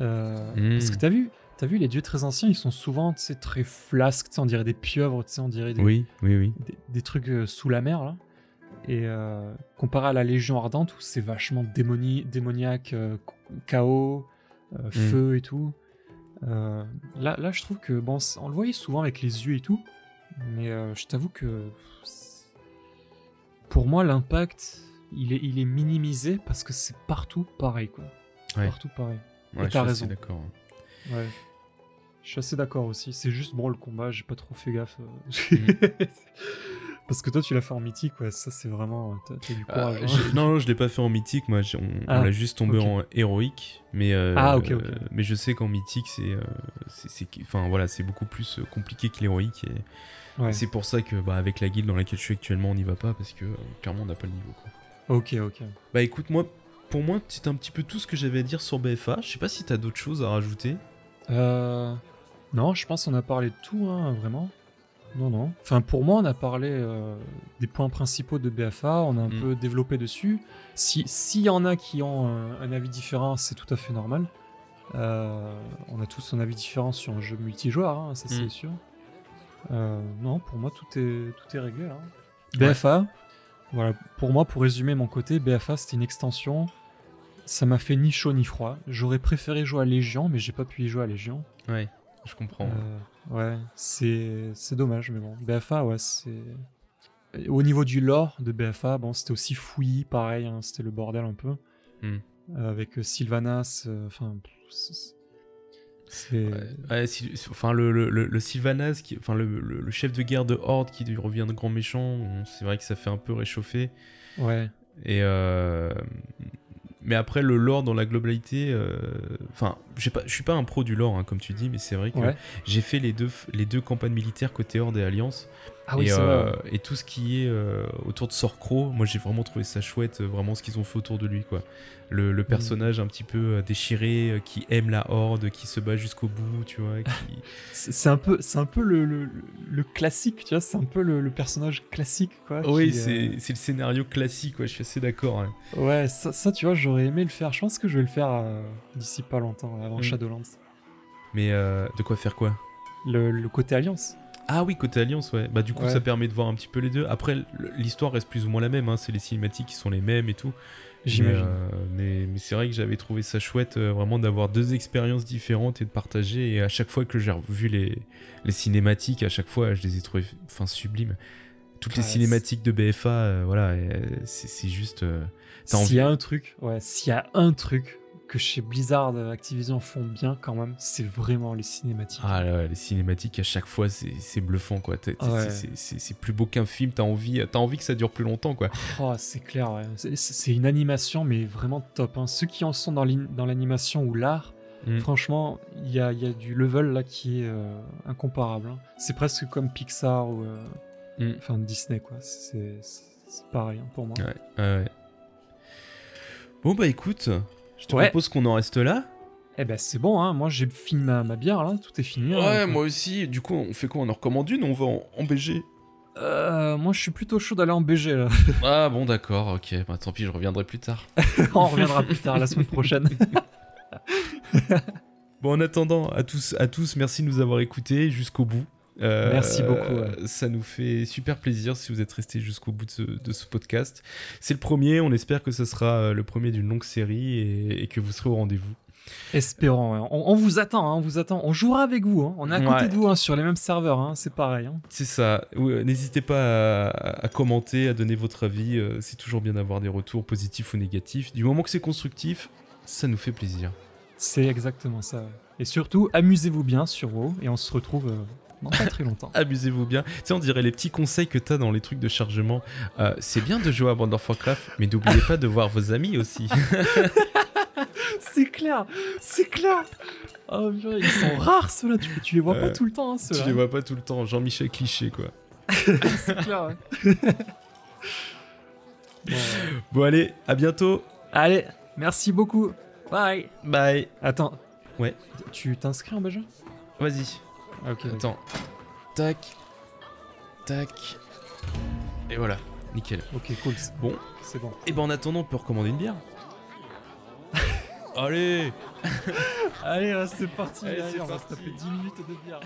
Euh, Mm. Parce que t'as vu, t'as vu, les dieux très anciens, ils sont souvent, très flasques, on dirait des pieuvres, on dirait des, Oui, oui, oui. des, des trucs euh, sous la mer là. Et euh, comparé à la Légion Ardente où c'est vachement démoni- démoniaque, euh, chaos, euh, feu et tout. Euh, là, là, je trouve que bon, on le voyait souvent avec les yeux et tout, mais euh, je t'avoue que pour moi l'impact il est, il est minimisé parce que c'est partout pareil quoi. Ouais. Partout pareil. Ouais, Et t'as je suis assez raison. d'accord. Ouais. Je suis assez d'accord aussi. C'est juste bon le combat, j'ai pas trop fait gaffe. euh. Parce que toi tu l'as fait en mythique, ouais, ça c'est vraiment. T'as t'as du Ah, courage. hein. non, non, je l'ai pas fait en mythique, moi. On, on Ah, l'a juste tombé en héroïque, mais euh, Ah, ok, ok. euh, mais je sais qu'en mythique, c'est, euh, c'est, c'est- enfin voilà, c'est beaucoup plus euh, compliqué que l'héroïque, et Ouais. c'est pour ça que, bah, avec la guilde dans laquelle je suis actuellement, on n'y va pas parce que euh, clairement, on n'a pas le niveau. Quoi. Ok, ok. Bah, écoute, moi, pour moi, c'est un petit peu tout ce que j'avais à dire sur BFA. Je sais pas si t'as d'autres choses à rajouter. Euh... Non, je pense qu'on a parlé de tout, hein, vraiment. Non, non. Enfin, pour moi, on a parlé euh, des points principaux de BFA, on a un Mm. peu développé dessus. Si- S'il y en a qui ont un, un avis différent, c'est tout à fait normal. Euh, on a tous un avis différent sur un jeu multijoueur, hein, ça c'est Mm. sûr. Euh, non, pour moi, tout est, tout est réglé. hein. Ouais. BFA, voilà, pour moi, pour résumer mon côté, BFA c'était une extension. Ça m'a fait ni chaud ni froid. J'aurais préféré jouer à Légion, mais j'ai pas pu y jouer à Légion. Ouais, je comprends. Euh, ouais, c'est c'est dommage, mais bon. BFA, ouais, c'est. Au niveau du lore de BFA, bon, c'était aussi fouillis, pareil, hein, c'était le bordel un peu. Hmm. Euh, avec euh, Sylvanas, euh, enfin. Ouais, ouais, si- enfin le, le, le- le Sylvanas, qui, enfin le, le- chef de guerre de Horde qui revient de grand méchant, c'est vrai que ça fait un peu réchauffer. Ouais. Et euh, mais après le lore dans la globalité, euh, enfin, je suis pas un pro du lore hein, comme tu dis, mais c'est vrai que Ouais. j'ai fait les deux, les deux campagnes militaires côté Horde et Alliance, Ah oui, et, c'est euh, et tout ce qui est euh, autour de Sorcro, moi j'ai vraiment trouvé ça chouette, euh, vraiment ce qu'ils ont fait autour de lui quoi. Le, Mm. le personnage un petit peu déchiré, qui aime la Horde, qui se bat jusqu'au bout, tu vois, qui, C'est un peu, c'est un peu le, le, le classique, tu vois, c'est un peu le, personnage classique, quoi. Oui, euh, c'est le scénario classique, ouais, je suis assez d'accord. hein. Ouais, ça, ça, tu vois, j'aurais aimé le faire. Je pense que je vais le faire d'ici pas longtemps, avant Mm. Shadowlands. Mais de quoi faire quoi? Le côté Alliance. Ah oui, côté Alliance, ouais. Bah du coup, Ouais. ça permet de voir un petit peu les deux. Après, l'histoire reste plus ou moins la même, hein. c'est les cinématiques qui sont les mêmes et tout. J'imagine. Mais, euh, mais, mais c'est vrai que j'avais trouvé ça chouette, euh, vraiment d'avoir deux expériences différentes et de partager. Et à chaque fois que j'ai revu les, les cinématiques, à chaque fois, je les ai trouvées enfin, sublimes. Toutes les cinématiques de BFA, euh, voilà, c'est juste... S'il envie- y a un truc, ouais, s'il y a un truc que chez Blizzard, Activision font bien quand même, c'est vraiment les cinématiques. Ah là, les cinématiques à chaque fois c'est bluffant quoi. Ouais. c'est- plus beau qu'un film, t'as envie, t'as envie que ça dure plus longtemps quoi. Oh, c'est clair, ouais. C'est- une animation, mais vraiment top. hein. Ceux qui en sont dans l'animation ou l'art, Mm. franchement, il y a, il y a du level là qui est euh, incomparable. hein. C'est presque comme Pixar ou euh, Mm. enfin Disney, quoi. C'est pareil hein, pour moi. Ouais, ouais. Bon bah écoute, je te Ouais. propose qu'on en reste là. Eh ben c'est bon, hein. moi j'ai fini ma, ma bière là, tout est fini. hein. Ouais, Donc, moi aussi. Du coup, on fait quoi? On en recommande une ou on va en, en BG euh, moi je suis plutôt chaud d'aller en BG là. Ah bon, d'accord, ok. Bah tant pis, je reviendrai plus tard. On reviendra plus tard la semaine prochaine. Bon, en attendant, à tous, à tous, merci de nous avoir écoutés jusqu'au bout. Euh, Merci beaucoup, ouais. Ça nous fait super plaisir si vous êtes restés jusqu'au bout de ce, de ce podcast. C'est le premier, on espère que ce sera euh, le premier d'une longue série et, et que vous serez au rendez-vous. Espérons. ouais. On, on vous attend, hein, on vous attend. On jouera avec vous. hein. On est à côté Ouais. de vous hein, sur les mêmes serveurs. C'est pareil. C'est ça. Ouais, N'hésitez pas à, à commenter, à donner votre avis. euh, C'est toujours bien d'avoir des retours positifs ou négatifs. Du moment que c'est constructif, ça nous fait plaisir. C'est exactement ça. Et surtout, amusez-vous bien sur WoW et on se retrouve euh, dans pas très longtemps. Amusez-vous bien. Tu sais, on dirait les petits conseils que t'as dans les trucs de chargement. Euh, c'est bien de jouer à World of Warcraft, mais n'oubliez pas de voir vos amis aussi. c'est clair, c'est clair. Oh purée, ils sont rares ceux-là. Tu, tu les vois pas tout le temps, hein, tu ceux-là. les vois pas tout le temps. Jean-Michel Cliché, quoi. c'est clair. ouais. Bon, ouais. Bon, allez, à bientôt. Allez, merci beaucoup. Bye. Bye. Attends. Ouais. Tu t'inscris en BG Vas-y. Ah, Ok. Attends. Tac. Tac. Et voilà. Nickel. Ok, cool. c'est- Bon. c'est bon. Et ben en attendant, on peut recommander une bière. Allez Allez, là, c'est parti. Allez, allez, c'est on va se taper 10 minutes de bière.